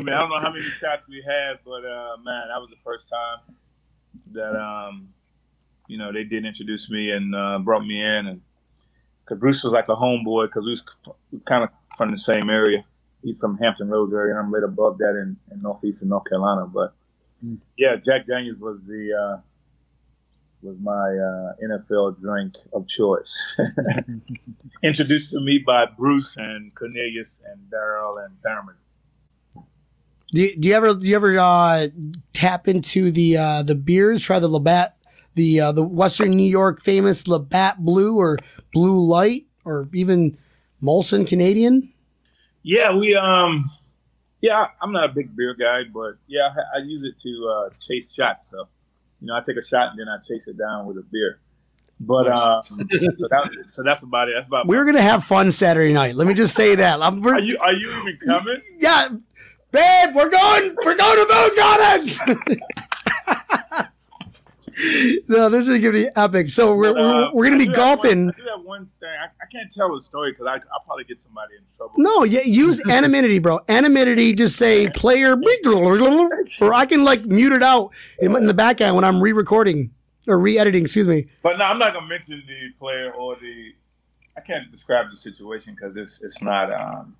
mean, I don't know how many shots we had, but uh, man, that was the first time that um, you know they did introduce me and uh, brought me in, and because Bruce was like a homeboy, because we was kind of from the same area. He's from Hampton Roads area, and I'm right above that in, in northeastern North Carolina. But mm. yeah, Jack Daniels was the uh, was my uh, NFL drink of choice. [LAUGHS] Introduced to me by Bruce and Cornelius and Darryl and Thurman. Do you, do you ever do you ever uh, tap into the uh, the beers? Try the Labatt, the uh, the Western New York famous Labatt Blue or Blue Light or even Molson Canadian. Yeah, we um, yeah, I'm not a big beer guy, but yeah, I, I use it to uh, chase shots. So you know, I take a shot and then I chase it down with a beer. But uh, so, that, so, that's about it. That's about. We're gonna have fun Saturday night. Let me just say that. I'm, are you are you even coming? Yeah, babe, we're going. We're going to Booze Garden. [LAUGHS] no, this is going to be epic. So we're, but, uh, we're, we're going to be golfing. One, I do have one thing. I, I can't tell the story because I'll probably get somebody in trouble. No, yeah, use [LAUGHS] anonymity, bro. Anonymity, just say player, [LAUGHS] or I can like mute it out in, in the back end when I'm re-recording or re-editing. Excuse me. But no, I'm not going to mention the player or the. I can't describe the situation because it's it's not um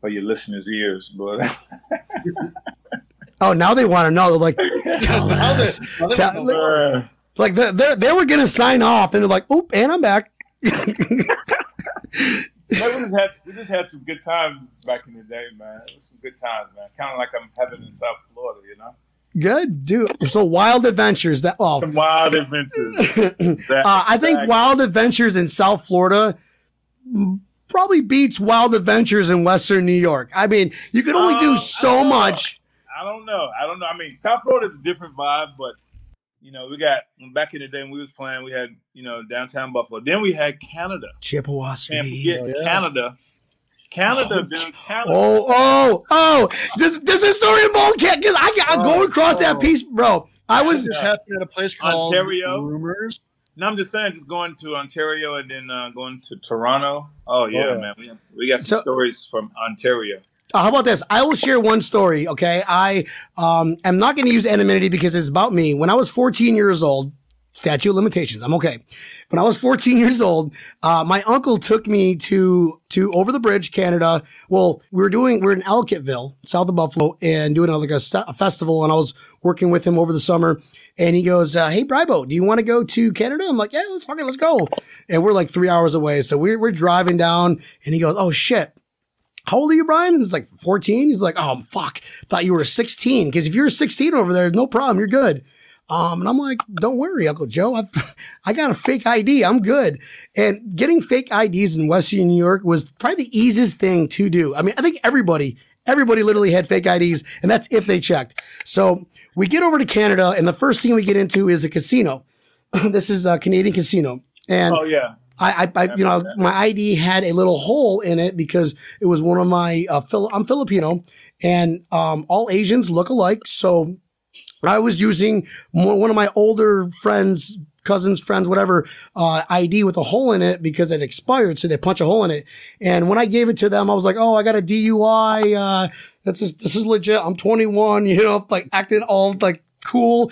for your listeners' ears, but. [LAUGHS] Oh, now they want to know. They're like, [LAUGHS] tell us. Tell, like, like they they were gonna sign off, and they're like, "Oop!" And I'm back. [LAUGHS] we, just had, we just had some good times back in the day, man. It was some good times, man. Kind of like I'm having in South Florida, you know. Good, dude. So wild adventures. That well, some wild adventures. [LAUGHS] that, uh, I think wild adventures in South Florida probably beats wild adventures in Western New York. I mean, you can only do uh, so much. I don't know. I don't know. I mean, South Florida is a different vibe, but you know, we got back in the day when we was playing, we had you know downtown Buffalo. Then we had Canada. Chippewa Can't forget oh, yeah. Canada. Canada, oh, dude. Canada. Oh, oh, oh! Does does this story involve Canada? Because I I oh, go across oh. that piece, bro. I was just happening at a place called Ontario. Rumors. No, I'm just saying, just going to Ontario and then uh, going to Toronto. Oh yeah, oh, yeah. man, we, have, we got some so, stories from Ontario. Uh, how about this? I will share one story. Okay, I um, am not going to use anonymity because it's about me. When I was 14 years old, statute of limitations. I'm okay. When I was 14 years old, uh, my uncle took me to to over the bridge, Canada. Well, we were doing we are in Ellicottville, south of Buffalo, and doing a, like a, a, festival. And I was working with him over the summer. And he goes, uh, "Hey, Brybo, do you want to go to Canada?" I'm like, "Yeah, let's fucking let's go." And we're like three hours away, so we're we're driving down. And he goes, "Oh shit." How old are you, Brian? And he's like 14. He's like, oh, fuck. Thought you were 16. Because if you're 16 over there, no problem. You're good. Um, and I'm like, don't worry, Uncle Joe. I've, [LAUGHS] I got a fake ID. I'm good. And getting fake IDs in Western New York was probably the easiest thing to do. I mean, I think everybody, everybody literally had fake IDs, and that's if they checked. So we get over to Canada, and the first thing we get into is a casino. [CLEARS THROAT] this is a Canadian casino. And oh, yeah. I, I, I you know, my ID had a little hole in it because it was one of my, uh, I'm Filipino and, um, all Asians look alike. So I was using one of my older friends, cousins, friends, whatever, uh, ID with a hole in it because it expired. So they punch a hole in it. And when I gave it to them, I was like, Oh, I got a DUI. Uh, this is, this is legit. I'm 21, [LAUGHS] you know, like acting all like cool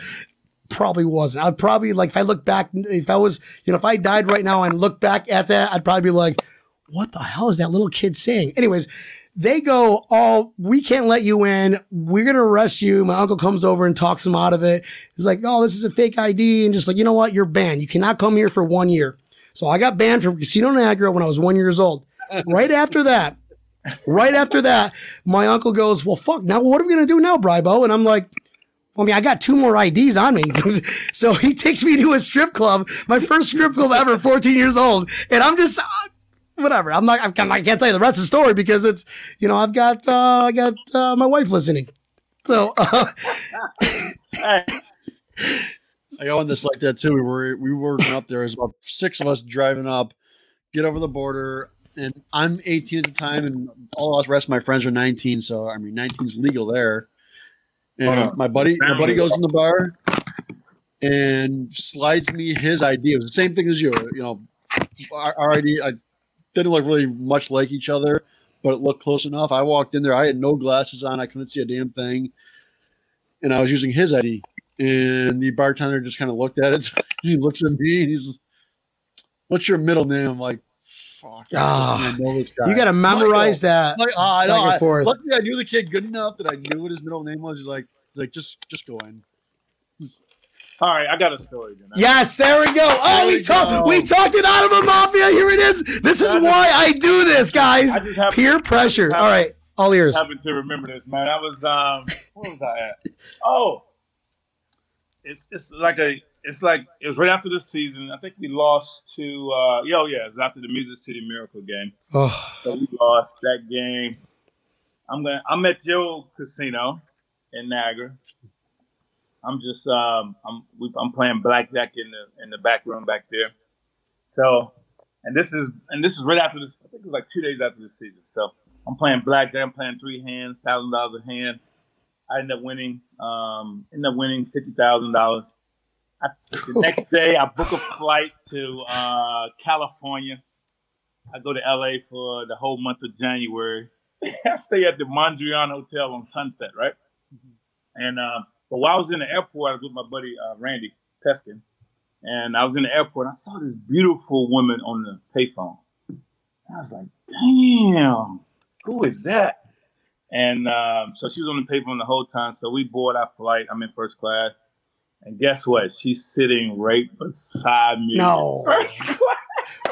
probably wasn't. I'd probably like if I look back, if I was, you know, if I died right now and look back at that, I'd probably be like, what the hell is that little kid saying? Anyways, they go, Oh, we can't let you in. We're to arrest you. My uncle comes over and talks him out of it. He's like, Oh, this is a fake ID. And just like, you know what? You're banned. You cannot come here for one year. So I got banned from Casino Niagara when I was one years old. right after that, right after that, my uncle goes, well, fuck, now what are we to do now, Brybo? And I'm like, I mean, I got two more IDs on me. [LAUGHS] so he takes me to a strip club, my first strip club ever, 14 years old. And I'm just, uh, whatever. I'm not. I can't tell you the rest of the story because it's you know I've got uh, I got uh, my wife listening. So uh, [LAUGHS] I got one that's like that too. We were we were up there. There's about six of us driving up, get over the border, and I'm 18 at the time, and all us rest of my friends are 19. So I mean, 19 is legal there. And Uh, my buddy, my buddy goes in the bar and slides me his ID. It was the same thing as you. You know, our, our ID. I didn't look really much like each other, but it looked close enough. I walked in there. I had no glasses on. I couldn't see a damn thing, and I was using his ID. And the bartender just kind of looked at it. [LAUGHS] he looks at me and he's, "What's your middle name?" I'm like, "Fuck, I know this guy." you got to memorize that. I'm like, oh, I know. I, luckily, I knew the kid good enough that I knew what his middle name was. He's like, he's like, just, just go in. He's- all right, I got a story. Then. Yes, there we go. Oh, There we we talked. We talked it out of a mafia. Here it is. This is why I do this, guys. I just Peer pressure. All right, all ears. happened to remember this, man. I was um, where was I at? Oh, it's it's like a it's like it was right after the season. I think we lost to uh, yo yeah, it was after the Music City Miracle game. Oh, So we lost that game. I'm gonna I'm at Joe Casino in Niagara. I'm just um I'm we, I'm playing blackjack in the in the back room back there. So and this is and this is right after this. I think it was like two days after the season. So I'm playing blackjack. I'm playing three hands, thousand dollars a hand. I end up winning. Um, end up winning fifty thousand dollars. The next day, I book a flight to uh, California. I go to LA for the whole month of January. [LAUGHS] I stay at the Mondrian Hotel on Sunset, right? And uh, but while I was in the airport, I was with my buddy uh, Randy Peskin, and I was in the airport. I saw this beautiful woman on the payphone. I was like, "Damn, who is that?" And um, so she was on the payphone the whole time. So we board our flight. I'm in first class, and guess what? She's sitting right beside me. No. [LAUGHS]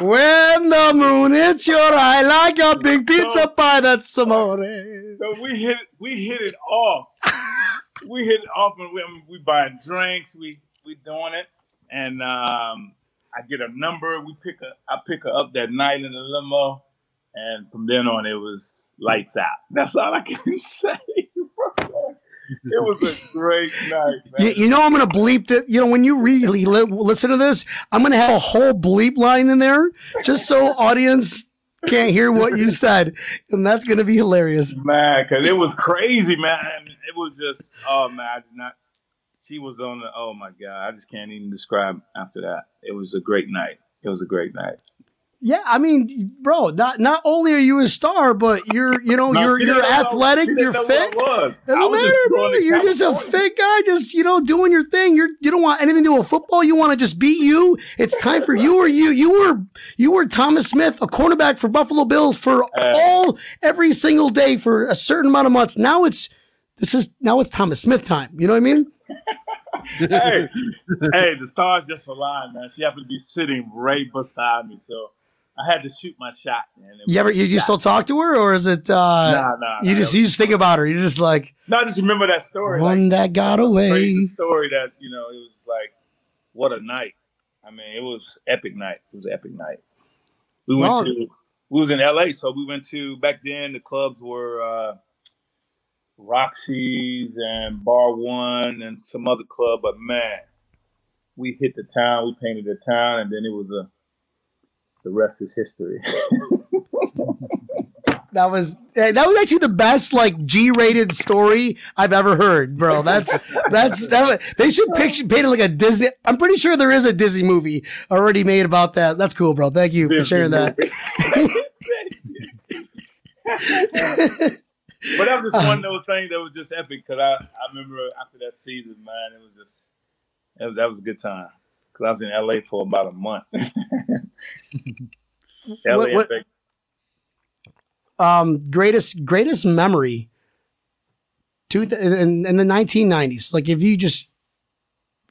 When the moon hits your eye like a big pizza pie, that's amore. So we hit we hit it off. [LAUGHS] we hit it off, and we we buying drinks. We we doing it, and um, I get a number. We pick a I pick her up that night in the limo, and from then on it was lights out. That's all I can [LAUGHS] say. It was a great night, man. You, you know, I'm going to bleep that. You know, when you really li- listen to this, I'm going to have a whole bleep line in there just so audience can't hear what you said. And that's going to be hilarious. man, because it was crazy, man. It was just, oh man, I did not. She was on the. Oh my god, I just can't even describe after that. It was a great night. It was a great night. Yeah, I mean, bro, not not only are you a star, but you're you know No, you're you're athletic, you're fit. what I was. I Doesn't matter, bro. You're just a fit guy, just you know doing your thing. You're you don't want anything to do with football. You want to just beat you. It's time for you or you. You were you were Thomas Smith, a cornerback for Buffalo Bills for Uh, all every single day for a certain amount of months. Now it's this is now it's Thomas Smith time. You know what I mean? hey, hey, the stars just aligned, man. She happened to be sitting right beside me, so I had to shoot my shot, man. You ever you, you still talk to her, or is it uh, Nah, nah. you nah. just you just think about her? You're just like no, I just remember that story. like, one that got away. story that you know it was like what a night i mean it was epic night it was an epic night we went Well- to we was in la so we went to back then the clubs were uh roxy's and bar one and some other club but man we hit the town we painted the town and then it was a the rest is history [LAUGHS] That was that was actually the best like G-rated story I've ever heard, bro. That's that's that. was- They should picture paint it like a Disney. I'm pretty sure there is a Disney movie already made about that. That's cool, bro. Thank you for sharing that. [LAUGHS] but that was just uh, one of those things that was just epic because I, I remember after that season, man, it was just it was that was a good time because I was in LA for about a month. LA [LAUGHS] What- what- Um, greatest greatest memory. Two th- in, in the 1990s. Like if you just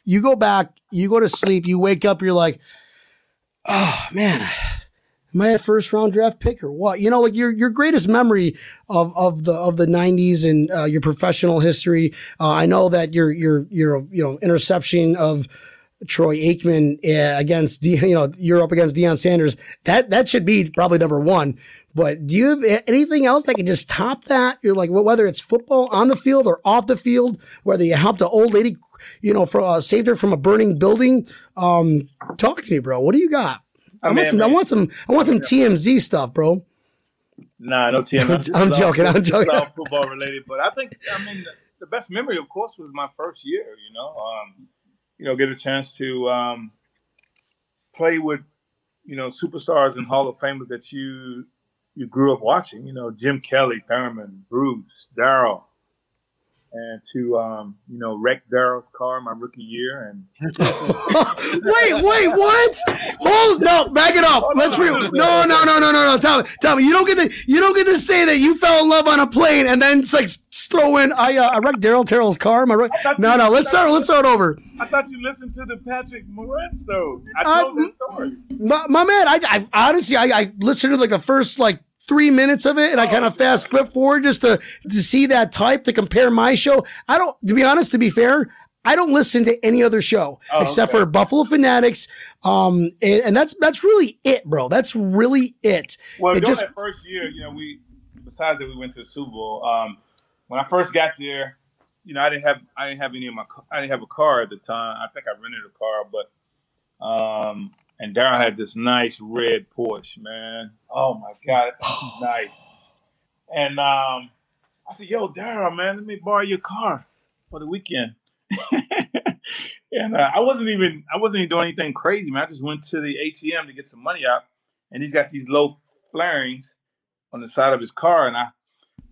you go back, you go to sleep, you wake up, you're like, oh man, am I a first round draft pick or what? You know, like your your greatest memory of of the of the '90s and uh, your professional history. Uh, I know that your your your you know interception of Troy Aikman uh, against [LAUGHS] you know you're up against Deion Sanders. That that should be probably number one. But do you have anything else that can just top that? You're like, well, whether it's football on the field or off the field, whether you helped an old lady, you know, from uh, saved her from a burning building. Um, talk to me, bro. What do you got? I, I want some. Man. I want some. I want some TMZ stuff, bro. Nah, no TMZ. [LAUGHS] I'm, I'm joking. I'm joking. football related, but I think I mean the, the, best memory, of course, was my first year. You know, um, you know, get a chance to um, play with you know superstars and Hall of Famers that you you grew up watching. You know, Jim Kelly, Thurman, Bruce, Darryl, and to um, you know wreck Darryl's car my rookie year. And [LAUGHS] wait, wait, what? Hold no, back it up. Let's re- no, no, no, no, no, no. Tommy, Tommy, you don't get to you don't get to say that you fell in love on a plane and then it's like throw in I uh, I wrecked Darryl Terrell's car. My right? No, no. Let's start. Let's start over. I thought you listened to the Patrick Moritz though. I told uh, this story. My, my man, I, I honestly I, I listened to like the first like three minutes of it and I kind of fast flip forward just to, to see that type to compare my show. I don't, to be honest, to be fair, I don't listen to any other show oh, except okay. for Buffalo Fanatics. Um, and, and, that's, that's really it, bro. That's really it. Well, it during just, that first year, you know, we, besides that we went to the Super Bowl, um, when I first got there, you know, I didn't have, I didn't have any of my, I didn't have a car at the time. I think I rented a car, but, um, and Darryl had this nice red Porsche, man. Oh my god, nice. And um, I said, "Yo, Darryl, man, let me borrow your car for the weekend." [LAUGHS] and uh, I wasn't even I wasn't even doing anything crazy, man. I just went to the ATM to get some money out, and he's got these low flarings on the side of his car, and I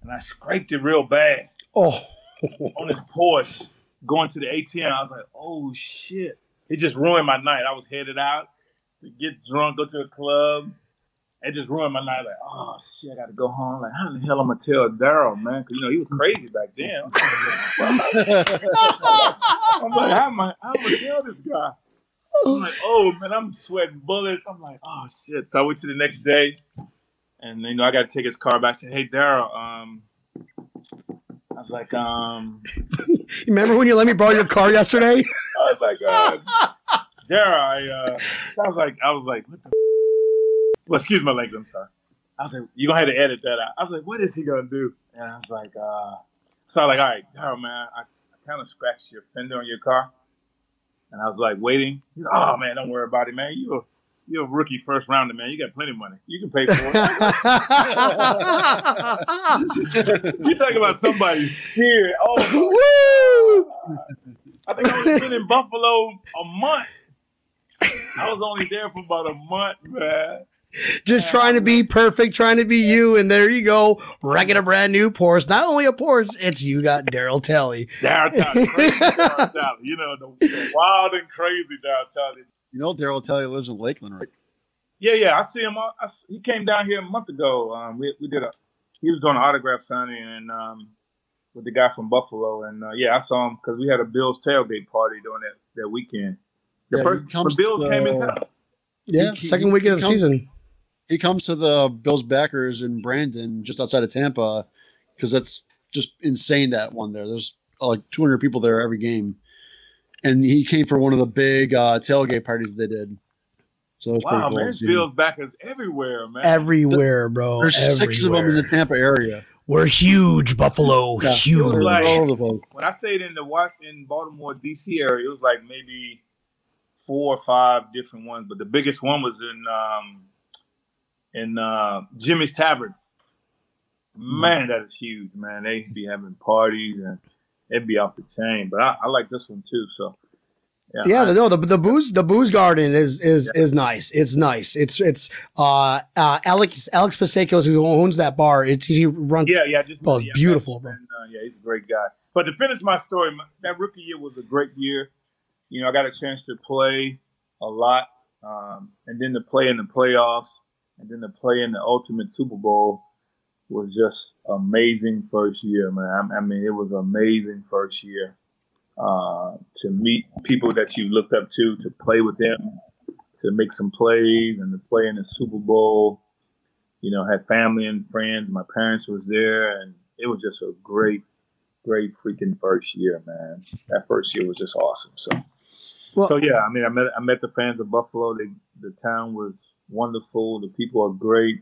and I scraped it real bad. Oh, [LAUGHS] on his Porsche, going to the ATM. I was like, "Oh shit!" It just ruined my night. I was headed out to get drunk, go to a club. It just ruined my night. Like, oh shit, I got to go home. Like, how the hell am I'm gonna tell Darryl, man? Because you know he was crazy back then. I'm like, how am I? How am I gonna tell this guy? I'm like, oh man, I'm sweating bullets. I'm like, oh shit. So I went to the next day, and you know I got to take his car back. I said, hey Darryl." um, I was like, um, you [LAUGHS] remember when you let me borrow your car yesterday? I was like, uh, Dara, I, uh, I was like, I was like, what the? Well, excuse my language. I'm sorry. I was like, you gonna have to edit that out. I was like, what is he gonna do? And I was like, uh, so I was like, all right, Dara, man, I, I kind of scratched your fender on your car, and I was like, waiting. He's like, oh man, don't worry about it, man. You. You're a rookie first rounder, man. You got plenty of money. You can pay for it. [LAUGHS] you talking about somebody scared. Oh, [LAUGHS] I think I was in Buffalo a month I was only there for about a month, man. Just trying to be perfect, trying to be you, and there you go, wrecking a brand new Porsche. Not only a Porsche, it's you got Darryl Talley. Darryl Talley, [LAUGHS] Talley. You know the, the, wild and crazy Daryl Talley. You know Darryl Talley lives in Lakeland, right? Yeah, yeah. I see him. I, he came down here a month ago. Um, we we did a. He was doing an autograph signing and um, with the guy from Buffalo, and uh, yeah, I saw him because we had a Bills tailgate party during that that weekend. The yeah, first the Bills the, came in town. Yeah, he, second week of the season. He comes to the Bills backers in Brandon, just outside of Tampa, because that's just insane. That one there, there's uh, like 200 people there every game, and he came for one of the big uh, tailgate parties they did. So it was wow, cool man, Bills backers everywhere, man. Everywhere, bro. There's everywhere. six of them in the Tampa area. We're huge, Buffalo. Yeah, huge. Like, when I stayed in the in Baltimore, DC area, it was like maybe four or five different ones, but the biggest one was in um, in uh, Jimmy's Tavern. Man, that is huge, man. They be having parties and it'd be off the chain. But I, I like this one too. So yeah, yeah I, no, the the booze the booze garden is is yeah. is nice. It's nice. It's it's uh, uh Alex Alex Pasecos who owns that bar. It's he runs. Yeah, yeah, just yeah, beautiful, bro. And, uh, yeah, he's a great guy. But to finish my story, that rookie year was a great year you know, I got a chance to play a lot, um, and then to play in the playoffs, and then to play in the ultimate Super Bowl was just amazing first year, man. I, I mean, it was amazing first year uh, to meet people that you looked up to, to play with them, to make some plays, and to play in the Super Bowl. You know, had family and friends. My parents was there, and it was just a great, great freaking first year, man. That first year was just awesome. So Well, so yeah, I mean, I met I met the fans of Buffalo. They, the town was wonderful. The people are great.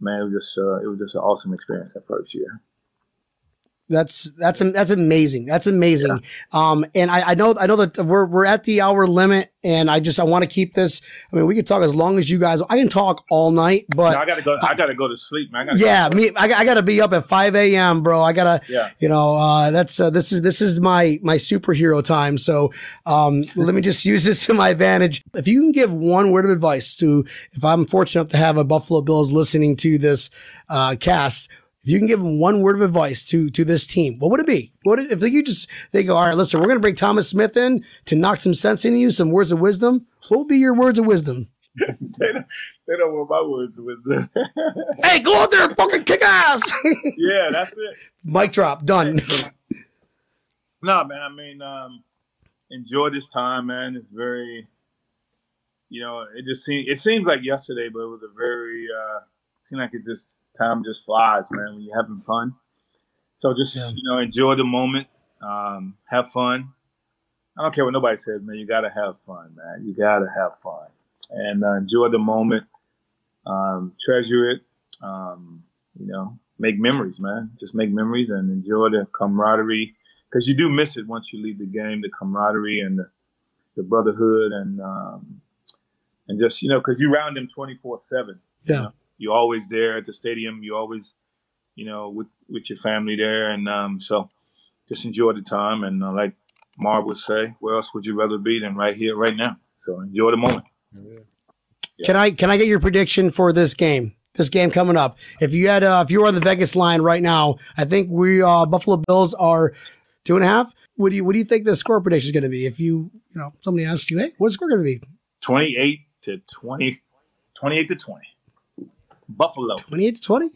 Man, it was just uh, it was just an awesome experience that first year. That's that's that's amazing. That's amazing. Yeah. Um, and I, I know I know that we're we're at the hour limit, and I just I want to keep this. I mean, we can talk as long as you guys. I can talk all night, but no, I gotta go. I gotta go to sleep, man. yeah, me. I, I, gotta be up at five a.m., bro. I gotta. Yeah. You know, uh, that's uh, this is this is my my superhero time. So, um, [LAUGHS] let me just use this to my advantage. If you can give one word of advice to, if I'm fortunate enough to have a Buffalo Bills listening to this uh, cast if you can give them one word of advice to to this team, what would it be? What if you just they go, all right, listen, we're going to bring Thomas Smith in to knock some sense into you, some words of wisdom. What would be your words of wisdom? [LAUGHS] they, don't, they don't want my words of wisdom. [LAUGHS] hey, go out there and fucking kick ass. [LAUGHS] yeah, that's it. Mic drop, done. no, man. I mean, um, enjoy this time, man. It's very, you know, it just seems it seems like yesterday, but it was a very. Uh, seems like it just time just flies, man, when you're having fun. So just yeah. you know, enjoy the moment, um, have fun. I don't care what nobody says, man. You gotta have fun, man. You gotta have fun and uh, enjoy the moment, um, treasure it. Um, you know, make memories, man. Just make memories and enjoy the camaraderie because you do miss it once you leave the game. The camaraderie and the, the brotherhood and um, and just you know because you round them twenty four seven. Yeah. You know? You're always there at the stadium. You always, you know, with with your family there, and um, so just enjoy the time. And uh, like Marv would say, where else would you rather be than right here, right now? So enjoy the moment. Yeah. Can I can I get your prediction for this game? This game coming up. If you had uh, if you were on the Vegas line right now, I think we uh, Buffalo Bills are two and a half. What do you what do you think the score prediction is going to be? If you you know somebody asked you, hey, what's the score going to be? Twenty eight to 20, 28 to twenty. Buffalo. 28 to 20?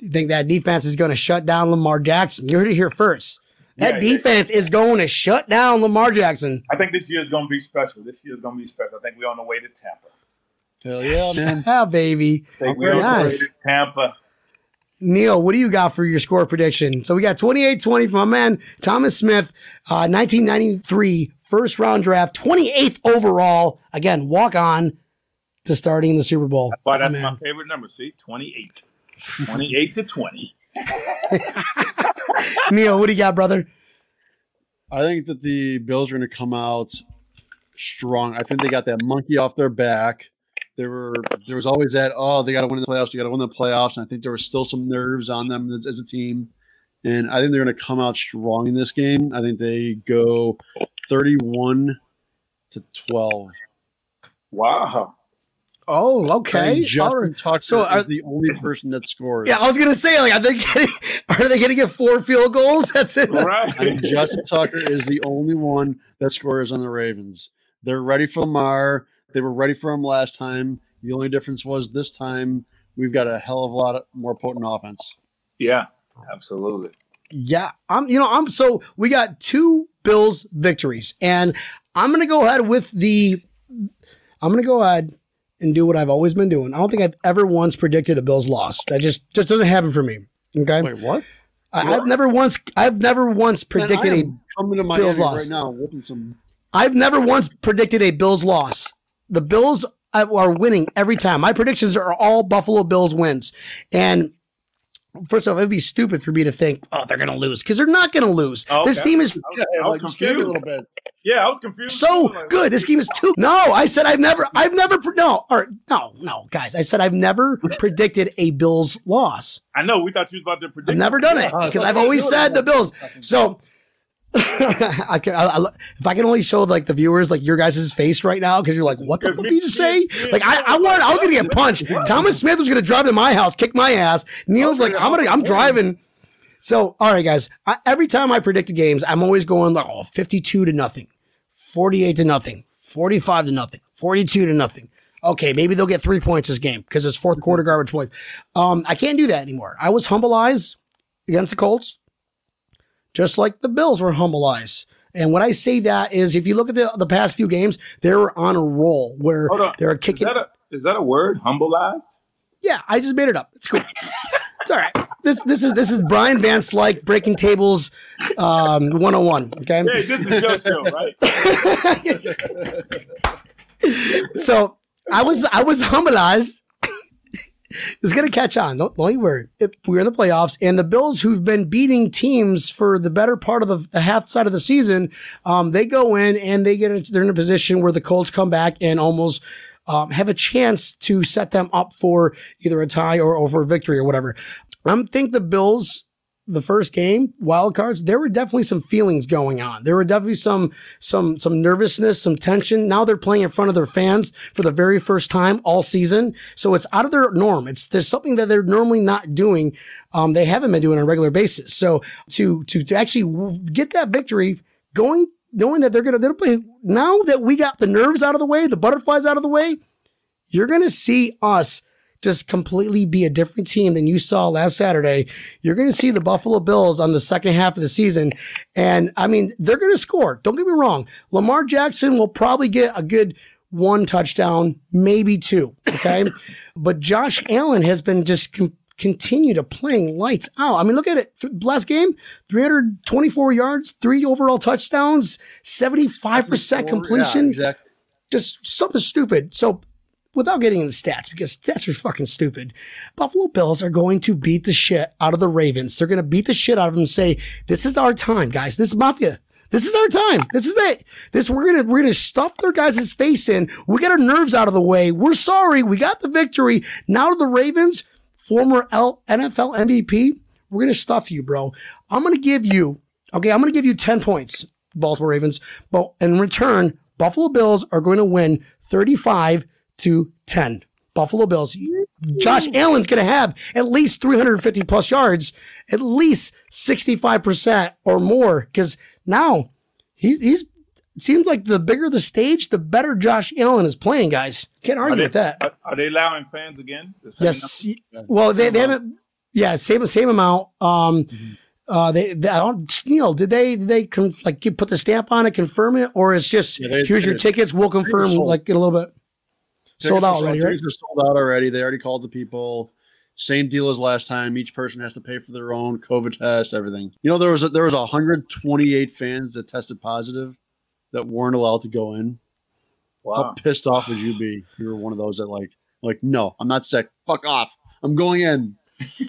You think that defense is going to shut down Lamar Jackson? You heard it here first. That yeah, defense yeah. is going to shut down Lamar Jackson. I think this year is going to be special. This year is going to be special. I think we're on the way to Tampa. Hell yeah, man. yeah, baby. I think we're on the way to Tampa. Neil, what do you got for your score prediction? So we got 28 20 from my man Thomas Smith, uh, 1993 first round draft, 28th overall. Again, walk on to starting in the Super Bowl. That's why that's oh, my favorite number. See, 28. 28 to 20. [LAUGHS] Neil, what do you got, brother? I think that the Bills are going to come out strong. I think they got that monkey off their back. There were there was always that oh they got to win the playoffs, you got to win the playoffs, and I think there was still some nerves on them as, as a team. And I think they're going to come out strong in this game. I think they go 31 to 12. Wow. Oh, okay. Justin Tucker so are, is the only person that scores. Yeah, I was gonna say, like, are they getting, [LAUGHS] are they gonna get four field goals? [LAUGHS] That's it. Right. Justin Tucker is the only one that scores on the Ravens. They're ready for Lamar. They were ready for him last time. The only difference was this time we've got a hell of a lot of more potent offense. Yeah, absolutely. Yeah, I'm. You know, I'm. So we got two Bills victories, and I'm gonna go ahead with the. I'm gonna go ahead and do what I've always been doing. I don't think I've ever once predicted a Bills loss. That just just doesn't happen for me. Okay. Wait, what? I, have never once I've never once predicted a coming to Bills loss right now, whooping some. I've never once predicted a Bills loss. The Bills are winning every time. My predictions are all Buffalo Bills wins, and First off, it'd be stupid for me to think, oh, they're going to lose because they're not going to lose. Oh, okay. This team is. I was, I was confused a little bit. Yeah, I was confused. So like, good. This team is too. No, I said I've never, I've never, no, or no, no, guys. I said I've never [LAUGHS] predicted a Bills loss. I know. We thought you was about to predict. I've never done it because I've always said the Bills. So [LAUGHS] I can, I, I, if I can only show like the viewers like your guys' face right now because you're like, what the fuck did you say? Like I, I wanted, I was gonna get punched. Thomas Smith was gonna drive to my house, kick my ass. Neil's like, I'm gonna, I'm driving. So all right, guys. I, every time I predict the games, I'm always going like, oh, 52 to nothing, 48 to nothing, 45 to nothing, 42 to nothing. Okay, maybe they'll get three points this game because it's fourth quarter garbage points. Um, I can't do that anymore. I was humbleized against the Colts just like the Bills were humbleized. And what I say that is, if you look at the, the past few games, they were on a roll where they're kicking. Is that, a, is that a word? Humbleized? Yeah, I just made it up. It's cool. It's all right. This this is this is Brian Van Slyke breaking tables, um, 101. Okay. Hey, this is your show, right? [LAUGHS] so I was I was humbleized. It's gonna catch on. Don't, don't you worry. It, we're in the playoffs, and the Bills, who've been beating teams for the better part of the, the half side of the season, um, they go in and they get they're in a position where the Colts come back and almost um, have a chance to set them up for either a tie or, for a victory or whatever. I think the Bills the first game, wild cards, there were definitely some feelings going on. There were definitely some, some, some nervousness, some tension. Now they're playing in front of their fans for the very first time all season. So it's out of their norm. It's, there's something that they're normally not doing. Um, they haven't been doing on a regular basis. So to, to, to actually get that victory going, knowing that they're to, they're play now that we got the nerves out of the way, the butterflies out of the way, you're to see us just completely be a different team than you saw last Saturday. You're going to see the Buffalo Bills on the second half of the season. And I mean, they're going to score. Don't get me wrong. Lamar Jackson will probably get a good one touchdown, maybe two. Okay. [LAUGHS] but Josh Allen has been just com- continue to playing lights out. I mean, look at it. Last game, 324 yards, three overall touchdowns, 75% completion. Yeah, exactly. Just something stupid. So without getting into stats, because stats are fucking stupid, Buffalo Bills are going to beat the shit out of the Ravens. They're going to beat the shit out of them and say, this is our time, guys. This is mafia. This is our time. This is it. This we're gonna we're gonna stuff their guys' face in. We got our nerves out of the way. We're sorry. We got the victory. Now to the Ravens, former L- NFL MVP. We're gonna stuff you, bro. I'm gonna give you okay. I'm gonna give you ten points, Baltimore Ravens. But in return, Buffalo Bills are going to win 35 to 10. Buffalo Bills. Josh Allen's going to have at least 350 plus yards, at least 65% or more. Because now he's, he's, it seems like the bigger the stage, the better Josh Allen is playing, guys. Can't argue they, with that. Are, are, they allowing fans again? The yes. Number? Well, they, they haven't, yeah, same, same amount. Um, mm-hmm. Uh, they, they I don't, Neil, did they, did they conf, like put the stamp on it, confirm it, or it's just yeah, here's your tickets, we'll confirm like in a little bit sold out already, right? Are sold out already. They already called the people. Same deal as last time. Each person has to pay for their own COVID test, everything. You know, there was a, there was 128 fans that tested positive that weren't allowed to go in. Wow. How pissed off would you be? if You were one of those that like, like, no, I'm not sick. Fuck off. I'm going in.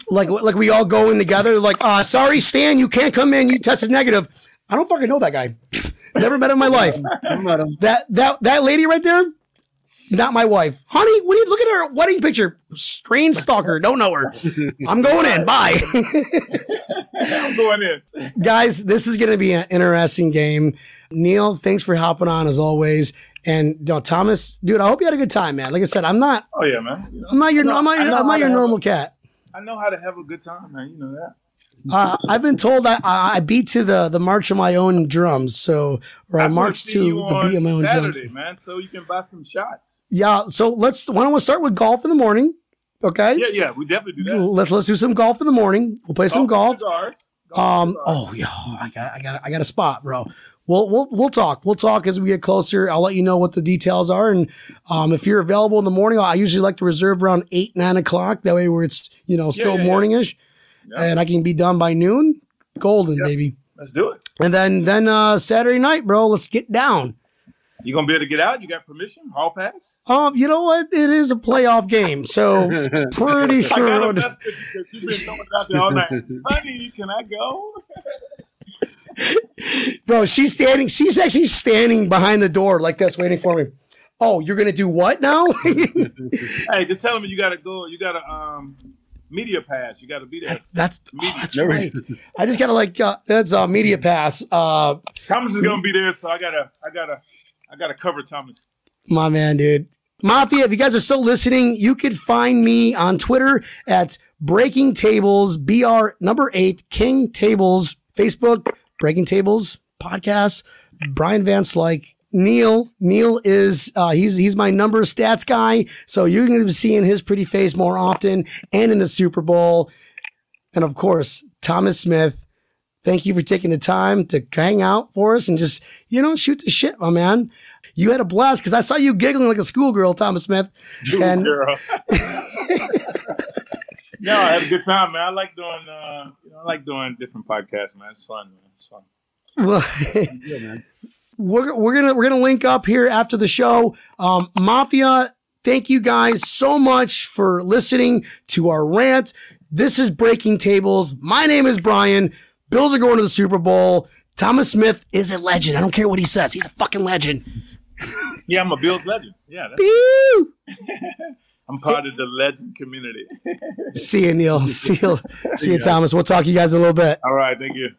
like, like we all go in together. Like, uh, sorry, Stan, you can't come in. You tested negative. I don't fucking know that guy. [LAUGHS] Never met him in my life. that that that lady right there, not my wife. Honey, what you look at her wedding picture? Strange stalker. Don't know her. I'm going in. Bye. [LAUGHS] I'm going in. Guys, this is going to be an interesting game. Neil, thanks for hopping on as always. And you know, Thomas, dude, I hope you had a good time, man. Like I said, I'm not. Oh yeah, man. I'm not your. Know, I'm not your, I'm not your normal a, cat. I know how to have a good time, man. You know that. Uh, I've been told I, I beat to the the march of my own drums, so or I, I march to the beat of my own Saturday, drums. man. So you can buy some shots. Yeah. So let's. Why don't we start with golf in the morning? Okay. Yeah, yeah, we definitely do that. Let's let's do some golf in the morning. We'll play some golf. golf um. Oh yeah. I got. I got. I got a spot, bro. We'll we'll we'll talk. We'll talk as we get closer. I'll let you know what the details are, and um, if you're available in the morning, I usually like to reserve around eight nine o'clock. That way, where it's you know still yeah, yeah, morningish, yeah. and I can be done by noon. Golden, baby. Let's do it. And then then uh, Saturday night, bro. Let's get down. You gonna be able to get out? You got permission? Hall pass? Um, you know what? It is a playoff game, so [LAUGHS] pretty sure. I got [LAUGHS] you've been throwing out there all night. Honey, can I go? [LAUGHS] Bro, she's standing. She's actually standing behind the door like this, waiting for me. Oh, you're gonna do what now? hey, just tell me you gotta go. You gotta um media pass. You gotta be there. That's oh, that's right. I just gotta like uh, that's a uh, media pass. Uh, Thomas is gonna be there, so I gotta I gotta I got to cover Thomas. My man, dude. Mafia, if you guys are still listening, you could find me on Twitter at Breaking Tables, BR number eight, King Tables, Facebook, Breaking Tables podcast, Brian Van Slyke Neil. Neil is uh, he's he's my number stats guy, so you're going to be seeing his pretty face more often, and in the Super Bowl, and of course Thomas Smith. Thank you for taking the time to hang out for us and just, you know, shoot the shit, my man. You had a blast because I saw you giggling like a schoolgirl, Thomas Smith. [LAUGHS] And [LAUGHS] [LAUGHS] no, I had a good time, man. I like doing, uh, you know, I like doing different podcasts, man. It's fun, man. It's fun. Well, Yeah, man. we're, we're gonna we're gonna link up here after the show. Um, Mafia, thank you guys so much for listening to our rant. This is Breaking Tables. My name is Brian. Bills are going to the Super Bowl. Thomas Smith is a legend. I don't care what he says. He's a fucking legend. Yeah, I'm a Bills legend. Yeah, that's, [LAUGHS] I'm part of the legend community. See you, Neil. See [LAUGHS] you, see you, Thomas. We'll talk to you guys in a little bit. All right, thank you.